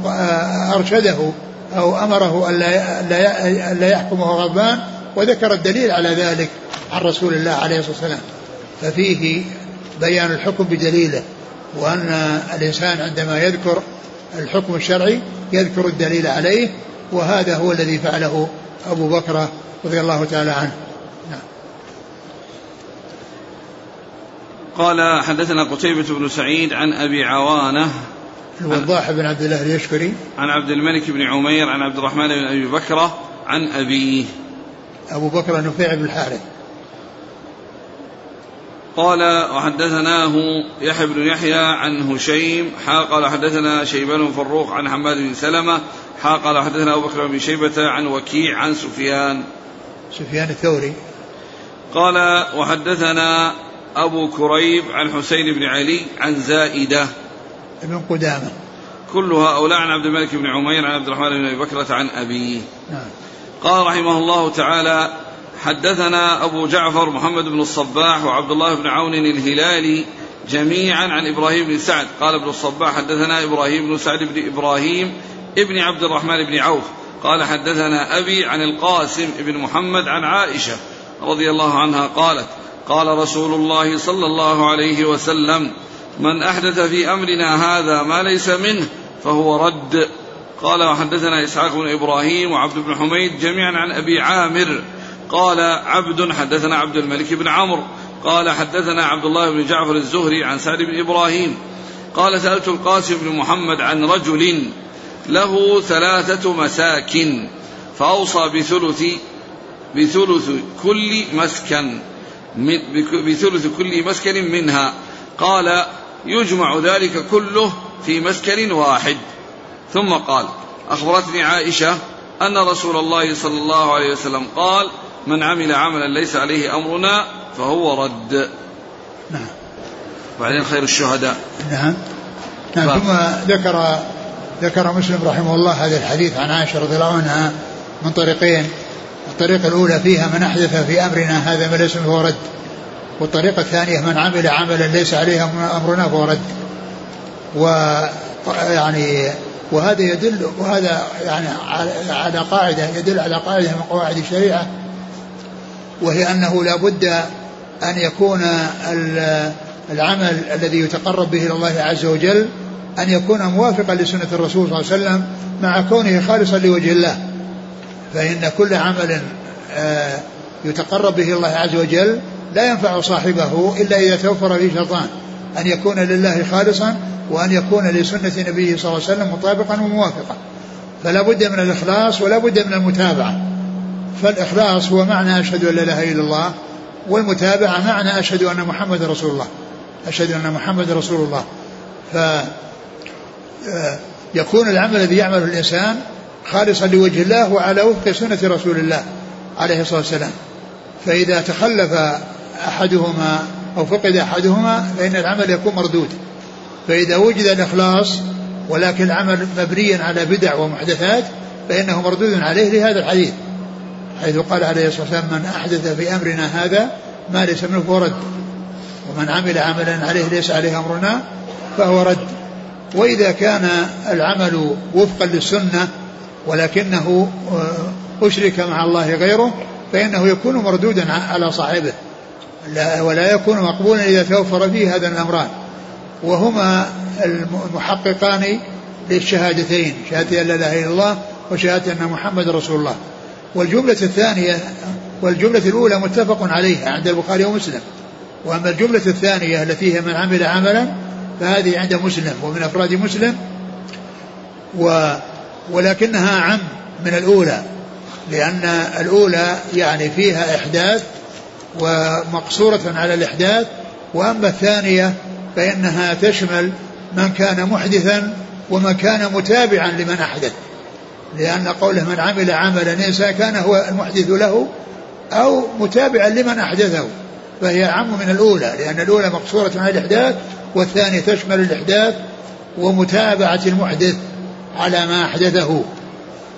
أرشده أو أمره ألا لا يحكم وهو غضبان وذكر الدليل على ذلك عن رسول الله عليه الصلاة والسلام ففيه بيان الحكم بدليله وأن الإنسان عندما يذكر الحكم الشرعي يذكر الدليل عليه وهذا هو الذي فعله أبو بكر رضي الله تعالى عنه نعم. قال حدثنا قتيبة بن سعيد عن أبي عوانة الوضاح بن عبد الله اليشكري. عن عبد الملك بن عمير عن عبد الرحمن بن أبي بكرة عن أبيه. أبو بكر نفيع بن الحارث. قال وحدثناه يحيى بن يحيى عن هشيم حا قال حدثنا شيبان بن فروخ عن حماد بن سلمة حا قال حدثنا أبو بكر بن شيبة عن وكيع عن سفيان. سفيان الثوري. قال وحدثنا أبو كريب عن حسين بن علي عن زائدة. ابن قدامة. كل هؤلاء عن عبد الملك بن عمير عن عبد الرحمن بن أبي بكرة عن أبيه. نعم. قال رحمه الله تعالى حدثنا أبو جعفر محمد بن الصباح وعبد الله بن عون الهلالي جميعا عن إبراهيم بن سعد. قال ابن الصباح حدثنا إبراهيم بن سعد بن إبراهيم ابن عبد الرحمن بن عوف. قال حدثنا أبي عن القاسم بن محمد عن عائشة رضي الله عنها قالت قال رسول الله صلى الله عليه وسلم من أحدث في أمرنا هذا ما ليس منه فهو رد. قال وحدثنا إسحاق بن إبراهيم وعبد بن حميد جميعا عن أبي عامر. قال عبد حدثنا عبد الملك بن عمرو. قال حدثنا عبد الله بن جعفر الزهري عن سعد بن إبراهيم. قال سألت القاسم بن محمد عن رجل له ثلاثة مساكن فأوصى بثلث بثلث كل مسكن بثلث كل مسكن منها. قال يجمع ذلك كله في مسكن واحد. ثم قال أخبرتني عائشة أن رسول الله صلى الله عليه وسلم قال من عمل عملا ليس عليه أمرنا فهو رد. نعم. وبعدين خير الشهداء. نعم. نعم ف... ثم ذكر ذكر مسلم رحمه الله هذا الحديث عن عائشة رضي الله عنها من طريقين. الطريقة الأولى فيها من أحدث في أمرنا هذا ما ليس فهو رد. والطريقة الثانية من عمل عملا ليس عليه أمرنا فهو رد. و يعني وهذا يدل وهذا يعني على قاعدة يدل على قاعدة من قواعد الشريعة وهي أنه لا بد أن يكون العمل الذي يتقرب به إلى الله عز وجل أن يكون موافقا لسنة الرسول صلى الله عليه وسلم مع كونه خالصا لوجه الله. فإن كل عمل آه، يتقرب به الله عز وجل لا ينفع صاحبه إلا إذا توفر فيه شرطان أن يكون لله خالصا وأن يكون لسنة نبيه صلى الله عليه وسلم مطابقا وموافقا. فلا بد من الإخلاص ولا بد من المتابعة. فالإخلاص هو معنى أشهد أن لا إله إلا الله والمتابعة معنى أشهد أن محمد رسول الله. أشهد أن محمد رسول الله. ف آه، يكون العمل الذي يعمله الإنسان خالصا لوجه الله وعلى وفق سنة رسول الله عليه الصلاة والسلام. فإذا تخلف أحدهما أو فقد أحدهما فإن العمل يكون مردود. فإذا وجد الإخلاص ولكن العمل مبنيا على بدع ومحدثات فإنه مردود عليه لهذا الحديث. حيث قال عليه الصلاة والسلام من أحدث في أمرنا هذا ما ليس منه فهو رد. ومن عمل عملا عليه ليس عليه أمرنا فهو رد. وإذا كان العمل وفقا للسنة ولكنه آه، أشرك مع الله غيره فإنه يكون مردودا على صاحبه. لا ولا يكون مقبولا إذا توفر فيه هذا الأمران. وهما المحققان للشهادتين شهادة أن لا إله إلا الله وشهادة أن محمد رسول الله. والجملة الثانية والجملة الأولى متفق عليها عند البخاري ومسلم. وأما الجملة الثانية التي هي من عمل عملا فهذه عند مسلم ومن أفراد مسلم. و ولكنها عم من الأولى لأن الأولى يعني فيها إحداث ومقصورة على الإحداث وأما الثانية فإنها تشمل من كان محدثا ومن كان متابعا لمن أحدث. لأن قوله من عمل عملا ليس كان هو المحدث له أو متابعا لمن أحدثه فهي أعم من الأولى لأن الأولى مقصورة على الإحداث والثانية تشمل الإحداث ومتابعة المحدث على ما أحدثه.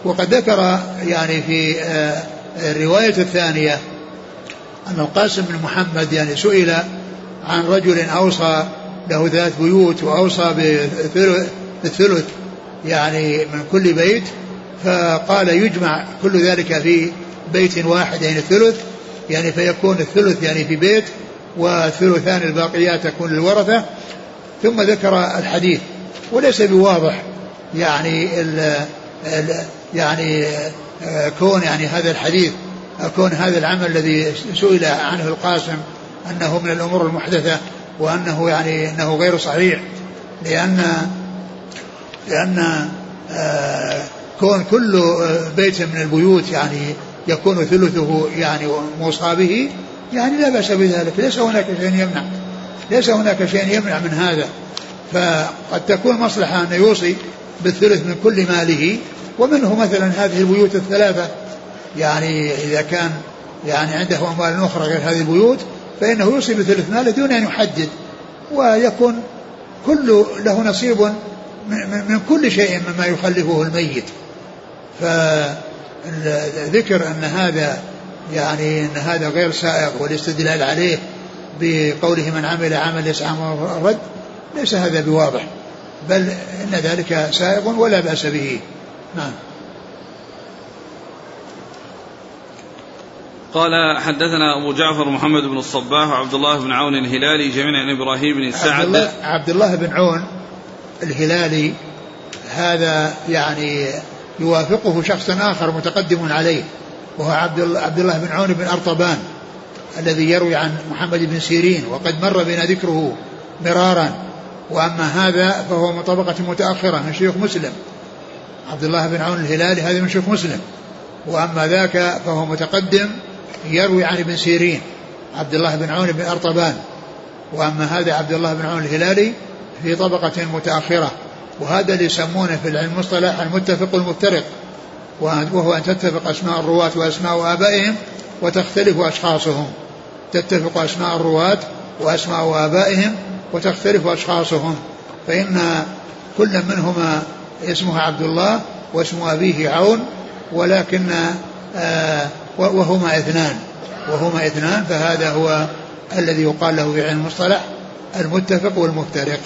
وقد ذكر يعني في آه، الرواية الثانية أن القاسم بن محمد يعني سئل عن رجل أوصى له ثلاث بيوت وأوصى بالثلث يعني من كل بيت فقال يجمع كل ذلك في بيت واحد يعني الثلث يعني فيكون الثلث يعني في بيت والثلثان الباقيات تكون للورثة. ثم ذكر الحديث وليس بواضح يعني ال ال يعني كون يعني هذا الحديث. كون هذا العمل الذي سئل عنه القاسم أنه من الأمور المحدثة وأنه يعني أنه غير صحيح لأن لأن آه، كون كل بيت من البيوت يعني يكون ثلثه يعني موصى به يعني لا بأس بذلك. ليس هناك شيء يمنع ليس هناك شيء يمنع من هذا. فقد تكون مصلحة أن يوصي بالثلث من كل ماله ومنه مثلا هذه البيوت الثلاثة يعني إذا كان يعني عنده أموال أخرى غير هذه البيوت فإنه يوصي بثلث ماله دون أن يحدد. ويكون كل له نصيب من كل شيء مما يخلفه الميت. فذكر أن هذا يعني أن هذا غير سائغ والاستدلال عليه بقوله من عمل عمل يسعى الرد ليس هذا بواضح. بل إن ذلك سائغ ولا بأس به. نعم. قال حدثنا أبو جعفر محمد بن الصباح وعبد الله بن عون الهلالي جميعا عن إبراهيم بن سعد. عبد الله, عبد الله بن عون الهلالي هذا يعني يوافقه شخص آخر متقدم عليه وهو عبد عبد الله بن عون بن أرطبان الذي يروي عن محمد بن سيرين وقد مر بنا ذكره مرارا. وأما هذا فهو من طبقة متأخرة من شيوخ مسلم. عبد الله بن عون الهلالي هذا من شيوخ مسلم. وأما ذاك فهو متقدم يروي عن ابن سيرين عبد الله بن عون بن أرطبان. وأما هذا عبد الله بن عون الهلالي في طبقة متأخرة وهذا اللي يسمونه في العلم المصطلح المتفق والمفترق وهو أن تتفق أسماء الرواة وأسماء آبائهم وتختلف أشخاصهم. تتفق أسماء الرواة وأسماء آبائهم وتختلف أشخاصهم. فإن كل منهما اسمه عبد الله واسم أبيه عون ولكن آه وهما اثنان. وهما اثنان فهذا هو الذي يقال له في علم المصطلح المتفق والمفترق.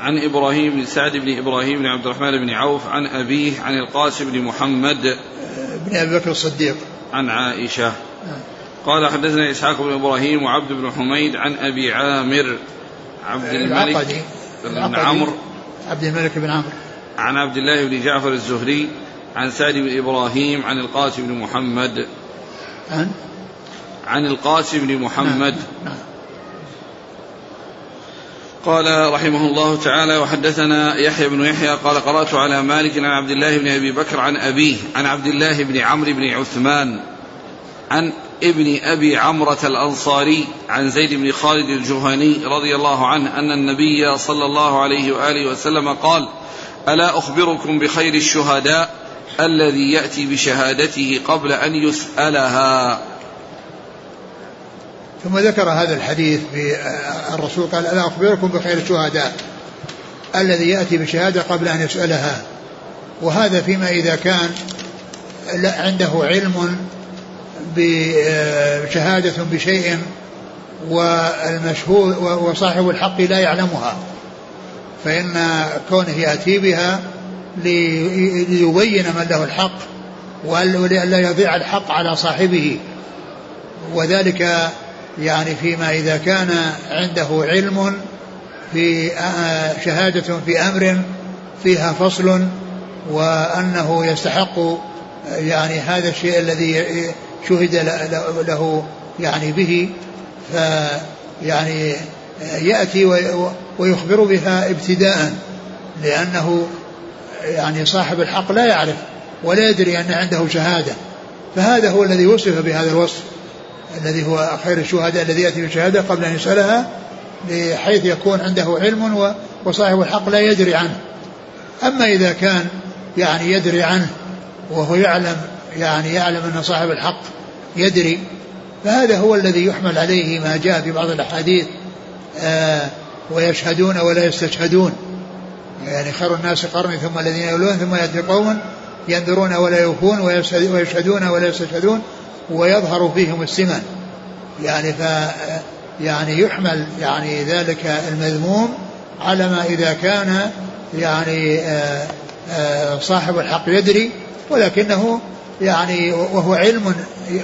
عن إبراهيم بن سعد بن إبراهيم بن عبد الرحمن بن عوف عن أبيه عن القاسم بن محمد. بن أبي بكر الصديق. عن عائشة. قال حدثنا إسحاق بن إبراهيم وعبد بن حميد عن أبي عامر عبد الملك بن عمرو. عبد الملك بن عمرو. عن عبد الله بن جعفر الزهري. عن سعد بن إبراهيم عن القاسم بن محمد عن عن القاسم بن محمد نعم. نعم. قال رحمه الله تعالى وحدثنا يحيى بن يحيى قال قرأت على مالك عن عبد الله بن أبي بكر عن أبيه عن عبد الله بن عمرو بن عثمان عن ابن أبي عمرة الأنصاري عن زيد بن خالد الجهني رضي الله عنه أن النبي صلى الله عليه وآله وسلم قال ألا أخبركم بخير الشهداء الذي يأتي بشهادته قبل أن يسألها. ثم ذكر هذا الحديث الرسول قال ألا أخبركم بخير الشهداء الذي يأتي بشهادة قبل أن يسألها. وهذا فيما إذا كان عنده علم بشهادة بشيء والمشهود وصاحب الحق لا يعلمها. فإن كونه يأتي بها ليبين من له الحق ولئلا يضيع الحق على صاحبه. وذلك يعني فيما إذا كان عنده علم في شهادة في أمر فيها فصل وأنه يستحق يعني هذا الشيء الذي شهد له يعني به ف يعني يأتي ويخبر بها ابتداء لأنه يعني صاحب الحق لا يعرف ولا يدري أن عنده شهادة. فهذا هو الذي وصف بهذا الوصف الذي هو خير الشهداء الذي يأتي بالشهادة قبل أن يسألها بحيث يكون عنده علم وصاحب الحق لا يدري عنه. أما إذا كان يعني يدري عنه وهو يعلم يعني يعلم أن صاحب الحق يدري فهذا هو الذي يحمل عليه ما جاء في بعض الأحاديث آه ويشهدون ولا يستشهدون. يعني خير الناس قرني ثم الذين يلون ثم يأتي قوم ينذرون ولا يوفون ويشهدون ولا يستشهدون ويظهر فيهم السمن يعني ف يعني يحمل يعني ذلك المذموم على ما إذا كان يعني آه، آه، صاحب الحق يدري ولكنه يعني وهو علم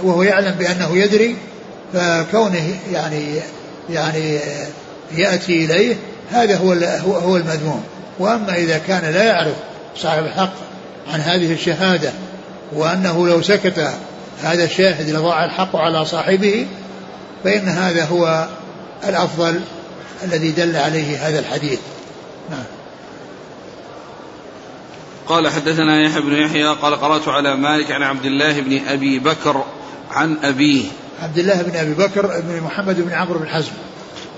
وهو يعلم بأنه يدري فكونه يعني يعني يأتي إليه هذا هو هو المذموم. وأما إذا كان لا يعرف صاحب الحق عن هذه الشهادة وأنه لو سكت هذا الشاهد لضاع الحق على صاحبه فإن هذا هو الأفضل الذي دل عليه هذا الحديث. نعم. قال حدثنا يحيى بن يحيى قال قرأت على مالك عن عبد الله بن أبي بكر عن أبيه. عبد الله بن أبي بكر بن محمد بن عمرو بن حزم.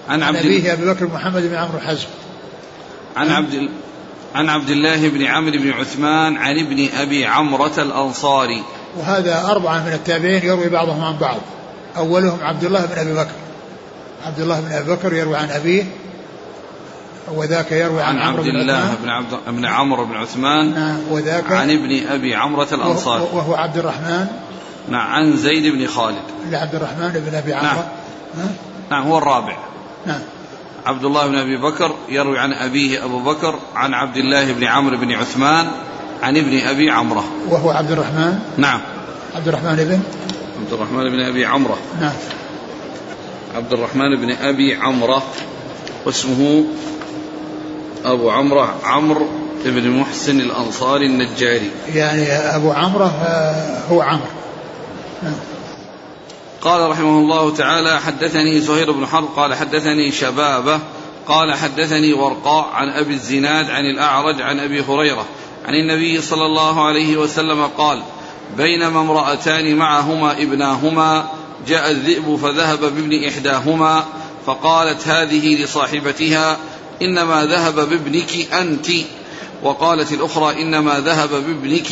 عن, عبد أبيه أبي بكر محمد بن عمرو حزم. عن عبد عن عبد الله بن عمرو بن عثمان عن ابن أبي عمرة الأنصاري. وهذا أربعة من التابعين يروي بعضهم عن بعض. أولهم عبد الله بن أبي بكر. عبد الله بن أبي بكر يروي عن أبيه وذاك يروي عن, عن عبد الله بن عبد بن عمرو بن عثمان نعم وذاك عن ابن أبي عمرة الأنصاري. وهو عبد الرحمن. نعم عن زيد بن خالد. لعبد الرحمن بن أبي عمرو نعم. نعم هو الرابع. نعم. عبد الله بن أبي بكر يروي عن أبيه أبو بكر عن عبد الله بن عمرو بن عثمان عن ابن أبي عمرة. وهو عبد الرحمن؟ نعم. عبد الرحمن بن عبد الرحمن بن أبي عمرة. نعم. عبد الرحمن بن أبي عمرة واسمه أبو عمرو عمرو بن محسن الأنصاري النجاري. يعني أبو عمرو آه، هو عمرو. نعم. قال رحمه الله تعالى حدثني زهير بن حرب قال حدثني شبابة قال حدثني ورقاء عن أبي الزناد عن الأعرج عن أبي هريرة عن النبي صلى الله عليه وسلم قال بينما امرأتان معهما ابناهما جاء الذئب فذهب بابن إحداهما فقالت هذه لصاحبتها إنما ذهب بابنك أنت. وقالت الأخرى إنما ذهب بابنك.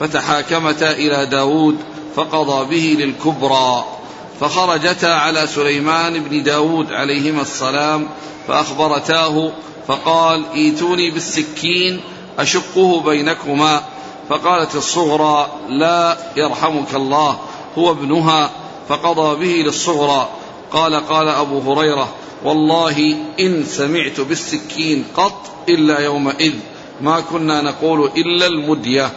فتحاكمتا إلى داود فقضى به للكبرى. فخرجتا على سليمان بن داود عليهما السلام فأخبرتاه فقال إيتوني بالسكين أشقه بينكما. فقالت الصغرى لا يرحمك الله هو ابنها. فقضى به للصغرى. قال قال أبو هريرة والله إن سمعت بالسكين قط إلا يومئذ ما كنا نقول إلا المدية.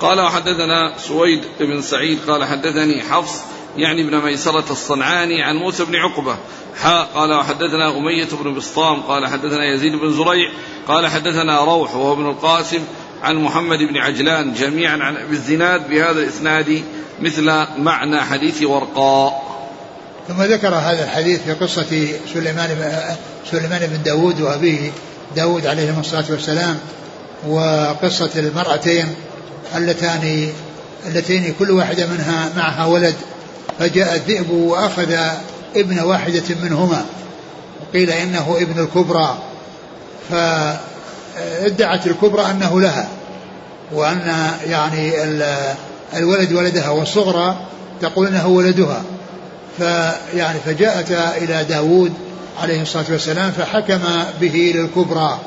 قال وحدثنا سويد بن سعيد قال حدثني حفص يعني ابن ميسرة الصنعاني عن موسى بن عقبة. حاء قال وحدثنا أمية بن بسطام قال حدثنا يزيد بن زريع قال حدثنا روح وهو ابن القاسم عن محمد بن عجلان جميعا عن أبي الزناد بهذا الإسناد مثل معنى حديث ورقاء. ثم ذكر هذا الحديث في قصة سليمان سليمان بن داود وأبيه داود عليه الصلاة والسلام وقصة المرأتين اللتان اللتين كل واحدة منها معها ولد. فجاء الذئب وأخذ ابن واحدة منهما. وقيل إنه ابن الكبرى. فادعت الكبرى أنه لها. وأن يعني الولد ولدها والصغرى تقول أنه ولدها. فيعني فجاءتا إلى داود عليه الصلاة والسلام فحكم به للكبرى.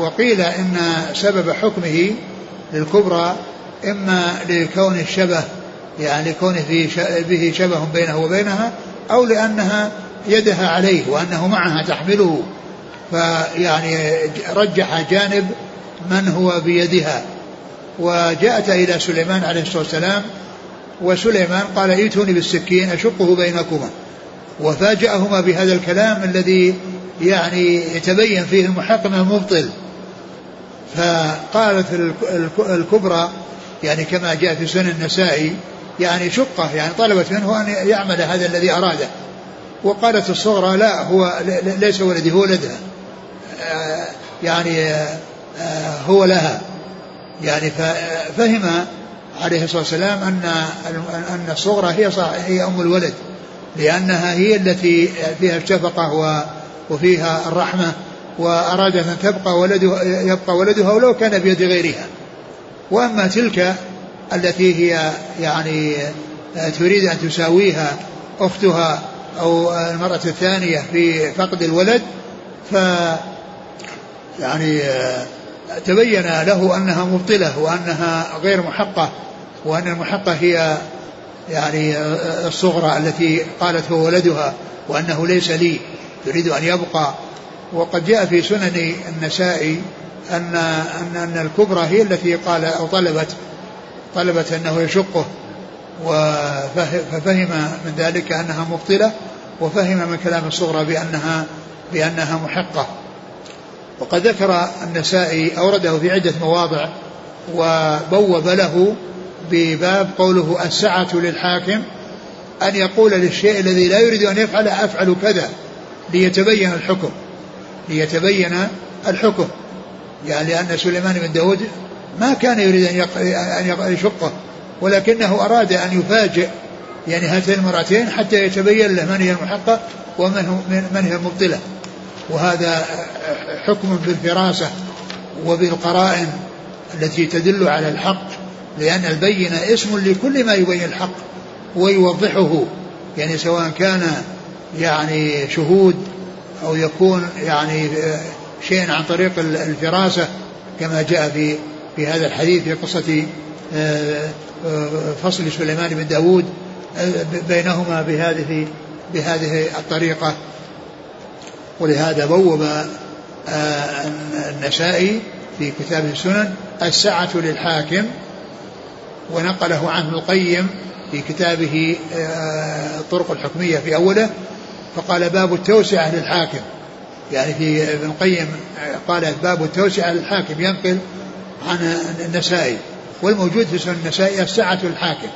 وقيل إن سبب حكمه للكبرى إما لكون الشبه يعني لكونه فيه به شبه بينه وبينها أو لأنها يدها عليه وأنه معها تحمله. فيعني رجح جانب من هو بيدها. وجاءت إلى سليمان عليه الصلاة والسلام وسليمان قال ائتوني بالسكين أشقه بينكما. وفاجأهما بهذا الكلام الذي يعني يتبين فيه المحق من المبطل. فقالت الكبرى يعني كما جاء في سنن النسائي يعني شقة يعني طلبت منه أن يعمل هذا الذي أراده. وقالت الصغرى لا هو ليس ولدي هو ولدها. آه، يعني آه، هو لها. يعني فهم عليه الصلاة والسلام أن أن الصغرى هي هي أم الولد لأنها هي التي فيها الشفقة وفيها الرحمة وأرادت أن تبقى ولدها يبقى ولدها ولو كان بيد غيرها. وأما تلك التي هي يعني تريد أن تساويها أختها أو المرأة الثانية في فقد الولد ف يعني تبين له أنها مبطلة وأنها غير محقة وأن المحقة هي يعني الصغرى التي قالت هو ولدها وأنه ليس لي يريد أن يبقى. وقد جاء في سنن النسائي أن أن أن الكبرى هي التي قال أو طلبت طلبت أنه يشقه ففهم من ذلك أنها مبطلة وفهم من كلام الصغرى بأنها بأنها محقة. وقد ذكر النسائي أورده في عدة مواضع وبوب له بباب قوله السعة للحاكم أن يقول للشيء الذي لا يريد أن يفعل أفعل كذا ليتبين الحكم ليتبين الحكم. يعني لأن سليمان بن داود ما كان يريد أن يشقه ولكنه أراد أن يفاجئ يعني هاتين المرأتين حتى يتبين له من هي المحقة ومن من هي المبطلة. وهذا حكم بالفراسة وبالقرائن التي تدل على الحق لأن البينة اسم لكل ما يبين الحق ويوضحه يعني سواء كان يعني شهود أو يكون يعني شيء عن طريق الفراسة كما جاء في في هذا الحديث في قصة آه، آه، فصل سليمان بن داود آه، بينهما بهذه بهذه الطريقة. ولهذا بوب النسائي في كتابه السنن السعة للحاكم ونقله عنه القيم في كتابه الطرق الحكمية في أوله فقال باب التوسعة للحاكم. يعني في ابن القيم قال باب التوسعة للحاكم ينقل عن النسائي والموجود في سنن النسائي السعة الحاكم.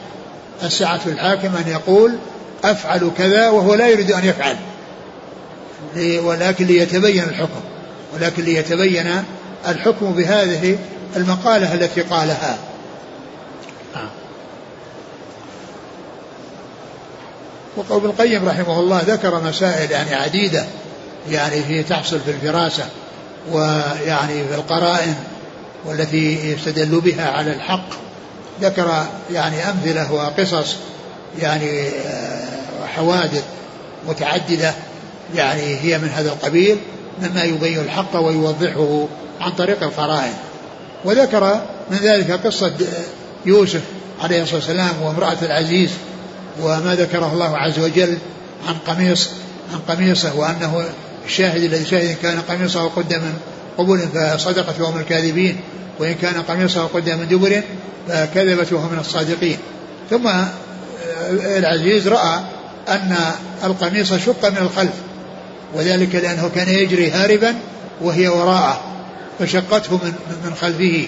السعة الحاكم أن يقول أفعل كذا وهو لا يريد أن يفعل. ولكن ليتبين الحكم. ولكن ليتبين الحكم بهذه المقالة التي قالها. وابن القيم رحمه الله ذكر مسائل يعني عديدة يعني في تحصل في الفراسة ويعني في القرائن والتي يستدل بها على الحق. ذكر يعني أمثلة وقصص يعني آه، حوادث متعددة يعني هي من هذا القبيل مما يبين الحق ويوضحه عن طريق القرائن وذكر من ذلك قصة يوسف عليه الصلاة والسلام وامرأة العزيز وما ذكره الله عز وجل عن قميص عن قميصه وأنه الشاهد الذي شهد كان قميصه قد من قبل فصدقت وهو من الكاذبين وإن كان قميصه قد من دبر فكذبت وهو من الصادقين. ثم العزيز رأى أن القميص شق من الخلف وذلك لأنه كان يجري هاربا وهي وراءه فشقته من من خلفه.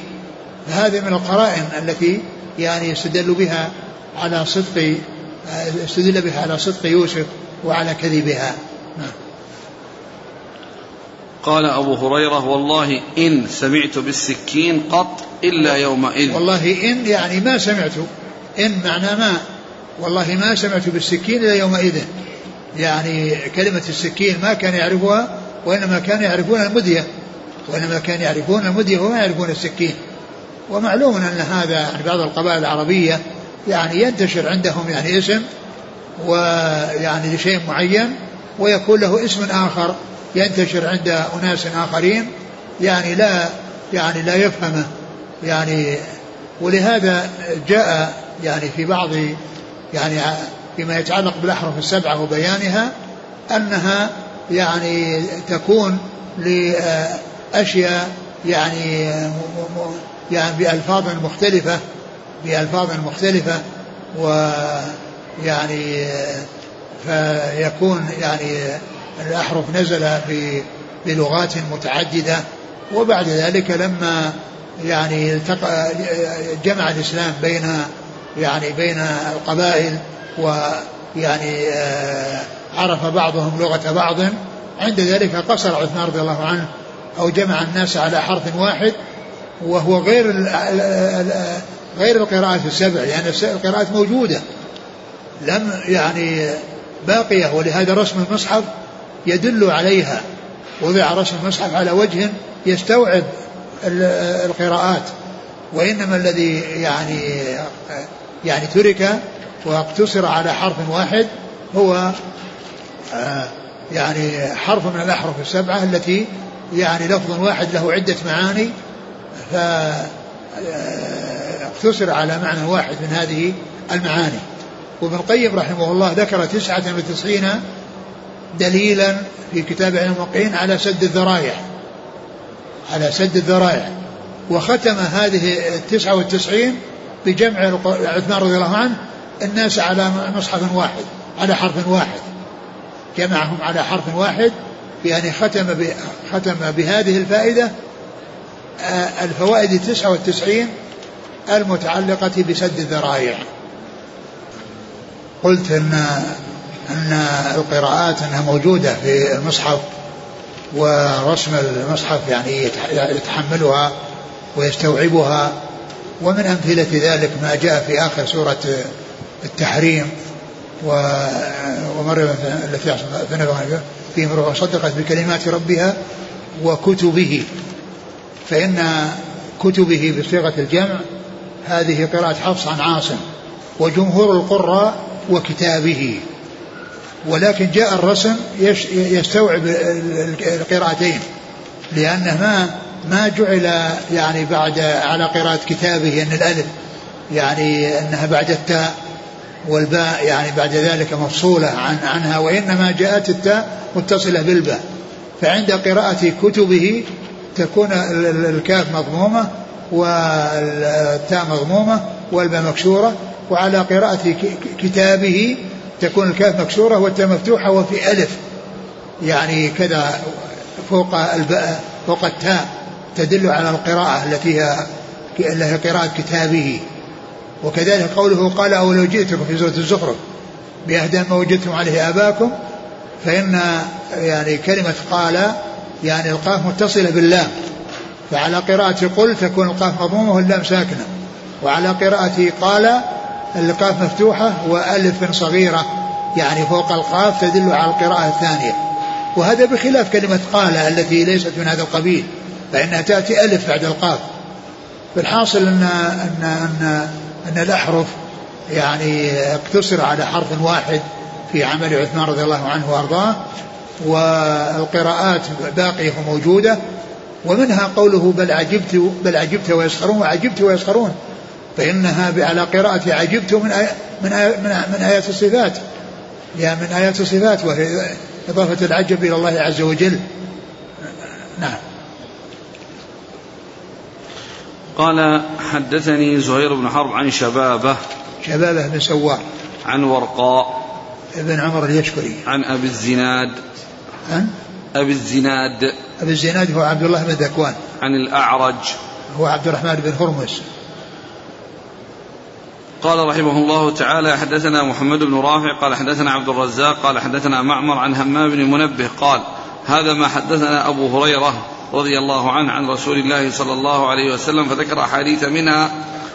فهذه من القرائن التي يعني يستدل بها على صدق استدل بها على صدق يوسف وعلى كذبها. نعم. قال أبو هريرة والله إن سمعت بالسكين قط إلا يومئذ. والله إن يعني ما سمعت. إن معنى ما. والله ما سمعت بالسكين إلا يومئذ. يعني كلمة السكين ما كان يعرفها وإنما كانوا يعرفون المدية. وإنما كانوا يعرفون المدية وما يعرفون السكين. ومعلوم أن هذا يعني بعض القبائل العربية يعني ينتشر عندهم يعني اسم ويعني لشيء معين ويكون له اسم آخر. ينتشر عند أناس آخرين يعني لا يعني لا يفهمه. يعني ولهذا جاء يعني في بعض يعني فيما يتعلق بالأحرف السبعة وبيانها أنها يعني تكون لأشياء يعني يعني بألفاظ مختلفة بألفاظ مختلفة ويعني فيكون يعني الأحرف نزل بلغات متعددة وبعد ذلك لما يعني التقى جمع الإسلام بين يعني بين القبائل ويعني آه، عرف بعضهم لغة بعض عند ذلك قصر عثمان رضي الله عنه أو جمع الناس على حرف واحد وهو غير غير القراءات السبع يعني القراءات موجودة. لم يعني باقية ولهذا رسم المصحف يدل عليها. وضع رسم المصحف على وجه يستوعب القراءات. وإنما الذي يعني يعني ترك واقتصر على حرف واحد هو آه، يعني حرف من الأحرف السبعة التي يعني لفظ واحد له عدة معاني. فاقتصر آه، على معنى واحد من هذه المعاني. وابن القيم رحمه الله ذكر تسعة وتسعين دليلا في كتاب علم الموقعين على سد الذرائع على سد الذرائع. وختم هذه التسعة والتسعين بجمع عثمان رضي الله عنه الناس على مصحف واحد على حرف واحد. جمعهم على حرف واحد يعني ختم ختم بهذه الفائدة آه، الفوائد التسعة والتسعين المتعلقة بسد الذرائع. قلت إن أن القراءات أنها موجودة في المصحف ورسم المصحف يعني يتحملها ويستوعبها ومن أمثلة ذلك ما جاء في آخر سورة التحريم ومريم التي في مرة صدقت بكلمات ربها وكتبه. فإن كتبه بصيغة الجمع هذه قراءة حفص عن عاصم وجمهور القراء وكتابه. ولكن جاء الرسم يستوعب القراءتين لأنه ما ما جعل يعني بعد على قراءة كتابه أن الألف يعني أنها بعد التاء والباء يعني بعد ذلك مفصولة عن عنها وإنما جاءت التاء متصلة بالباء. فعند قراءة كتبه تكون الكاف مضمومة والتاء مضمومة والباء مكسورة وعلى قراءة كتابه تكون الكاف مكسورة والتاء مفتوحة وفي ألف. يعني كذا فوق الباء فوق التاء تدل على القراءة التي هي هي قراءة كتابه. وكذلك قوله قال أو لو جئتكم في سورة الزخرف بأهدى ما وجدتم عليه آباكم فإن يعني كلمة قال يعني القاف متصلة باللام. فعلى قراءة قل تكون القاف مضمومة واللام ساكنة. وعلى قراءة قال القاف مفتوحة وألف صغيرة يعني فوق القاف تدل على القراءة الثانية. وهذا بخلاف كلمة قال التي ليست من هذا القبيل فإنها تأتي ألف بعد القاف. فالحاصل أن أن أن أن الأحرف يعني اقتصر على حرف واحد في عمل عثمان رضي الله عنه وأرضاه والقراءات باقية وموجودة ومنها قوله بل عجبت بل عجبت ويسخرون وعجبت ويسخرون. فإنها على قراءة عجبت من من آي من آيات الصفات. يعني من آيات الصفات وهي إضافة العجب إلى الله عز وجل. نعم. قال حدثني زهير بن حرب عن شبابه شبابه بن سوار. عن ورقاء ابن عمر اليشكري. عن أبي الزناد. عن؟ أبي الزناد. أبي الزناد هو عبد الله بن ذكوان. عن الأعرج. هو عبد الرحمن بن هرمز. قال رحمه الله تعالى حدثنا محمد بن رافع قال حدثنا عبد الرزاق قال حدثنا معمر عن همام بن منبه قال هذا ما حدثنا أبو هريرة رضي الله عنه عن رسول الله صلى الله عليه وسلم فذكر أحاديث منها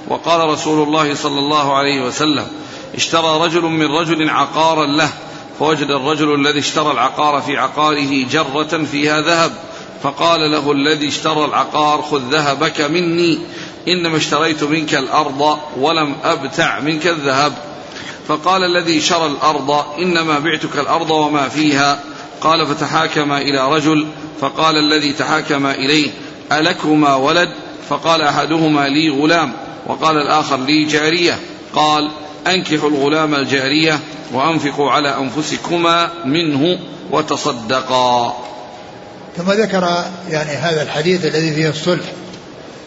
وقال رسول الله صلى الله عليه وسلم اشترى رجل من رجل عقارا له فوجد الرجل الذي اشترى العقار في عقاره جرة فيها ذهب فقال له الذي اشترى العقار خذ ذهبك مني. إنما اشتريت منك الأرض ولم أبتع منك الذهب. فقال الذي شرى الأرض إنما بعتك الأرض وما فيها. قال فتحاكم إلى رجل. فقال الذي تحاكم إليه ألكما ولد؟ فقال أحدهما لي غلام. وقال الآخر لي جارية. قال أنكحوا الغلام الجارية وأنفقوا على أنفسكما منه وتصدقا. ثم ذكر يعني هذا الحديث الذي فيه الصلح.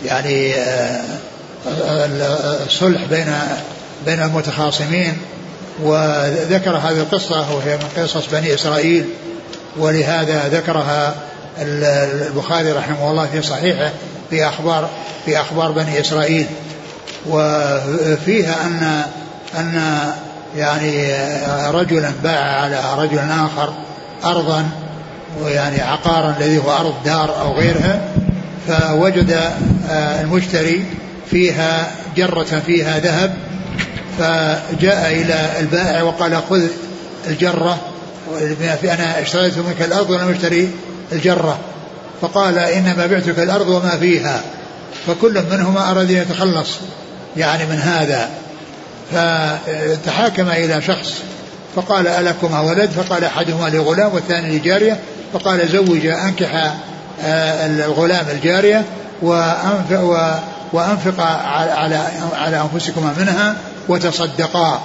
يعني آه، الصلح بين بين المتخاصمين وذكر هذه القصة وهي من قصص بني إسرائيل ولهذا ذكرها البخاري رحمه الله في صحيحه في أخبار في أخبار بني إسرائيل. وفيها أن أن يعني رجلا باع على رجل آخر أرضا ويعني عقارا الذي هو أرض دار أو غيرها فوجد آه، المشتري فيها جرة فيها ذهب فجاء إلى البائع وقال خذ الجرة أنا اشتريت منك الأرض ولم أشتري الجرة. فقال إنما بعتك الأرض وما فيها. فكل منهما أراد أن يتخلص يعني من هذا. فتحاكم إلى شخص فقال ألكما ولد؟ فقال أحدهما لغلام والثاني لجارية. فقال زوج أنكح الغلام الجارية وأنفق, وأنفق على, على أنفسكما منها وتصدقا.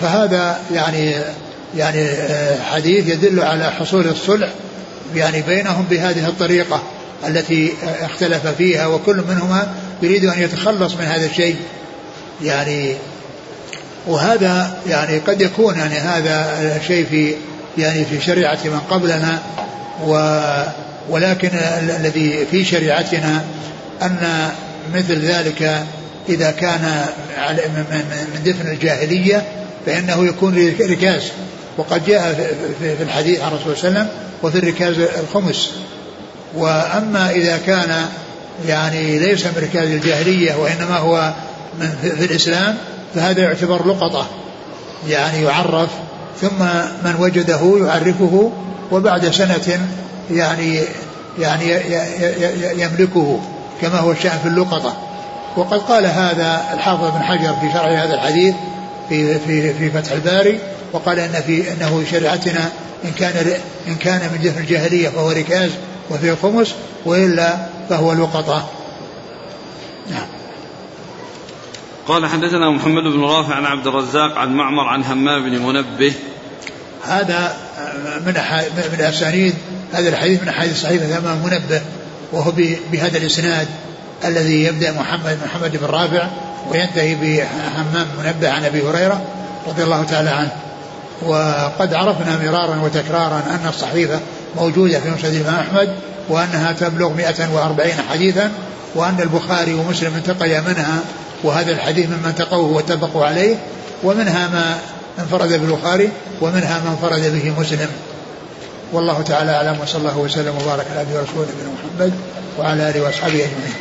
فهذا يعني يعني آه، حديث يدل على حصول الصلح يعني بينهم بهذه الطريقة التي اختلف فيها وكل منهما يريد أن يتخلص من هذا الشيء. يعني وهذا يعني قد يكون يعني هذا شيء في يعني في شريعة من قبلنا و ولكن الذي في شريعتنا أن مثل ذلك إذا كان من دفن الجاهلية فإنه يكون ركاز وقد جاء في الحديث عن الرسول صلى الله عليه وسلم وفي الركاز الخمس. وأما إذا كان يعني ليس من ركاز الجاهلية وإنما هو من في الإسلام فهذا يعتبر لقطة. يعني يعرف ثم من وجده يعرفه وبعد سنة يعني يعني يملكه كما هو الشأن في اللقطة وقد قال هذا الحافظ بن حجر في شرح هذا الحديث في في في فتح الباري وقال إن في إنه في شريعتنا إن كان إن كان من جهة الجاهلية فهو ركاز وفيه خمس وإلا فهو لقطة. نعم. قال حدثنا محمد بن رافع عن عبد الرزاق عن معمر عن همام بن منبه هذا من من أسانيد هذا الحديث من أحاديث صحيحة همام منبه وهو بهذا الإسناد الذي يبدأ محمد محمد بن رافع وينتهي بحمام منبه عن أبي هريرة رضي الله تعالى عنه. وقد عرفنا مرارا وتكرارا أن الصحيفة موجودة في مسند الإمام أحمد وأنها تبلغ 140 حديثا وأن البخاري ومسلم انتقيا منها وهذا الحديث مما انتقوه واتفقوا عليه ومنها ما انفرد بالبخاري ومنها ما انفرد به مسلم. والله تعالى أعلم وصلى الله وسلم وبارك على عبده ورسوله نبينا محمد وعلى آله وأصحابه أجمعين.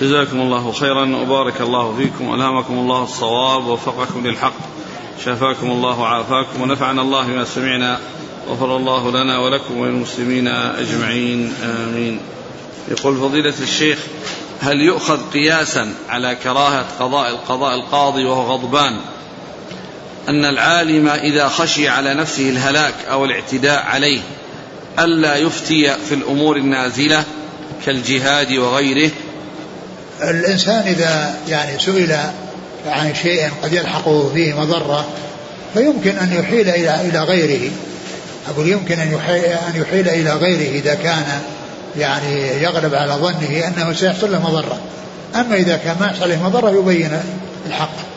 جزاكم الله خيرا وبارك الله فيكم والهمكم الله الصواب ووفقكم للحق شفاكم الله وعافاكم ونفعنا الله بما سمعنا غفر الله لنا ولكم وللمسلمين أجمعين آمين. يقول فضيلة الشيخ هل يؤخذ قياسا على كراهة قضاء القضاء القاضي وهو غضبان أن العالم إذا خشي على نفسه الهلاك أو الاعتداء عليه ألا يفتي في الأمور النازلة كالجهاد وغيره. الإنسان إذا يعني سئل عن شيء قد يلحقه فيه مضرة فيمكن أن يحيل إلى إلى غيره. أقول يمكن أن يحيل, أن يحيل إلى غيره إذا كان يعني يغلب على ظنه أنه سيحصل له مضرة. أما إذا كان ما يحصل له مضرة يبين الحق.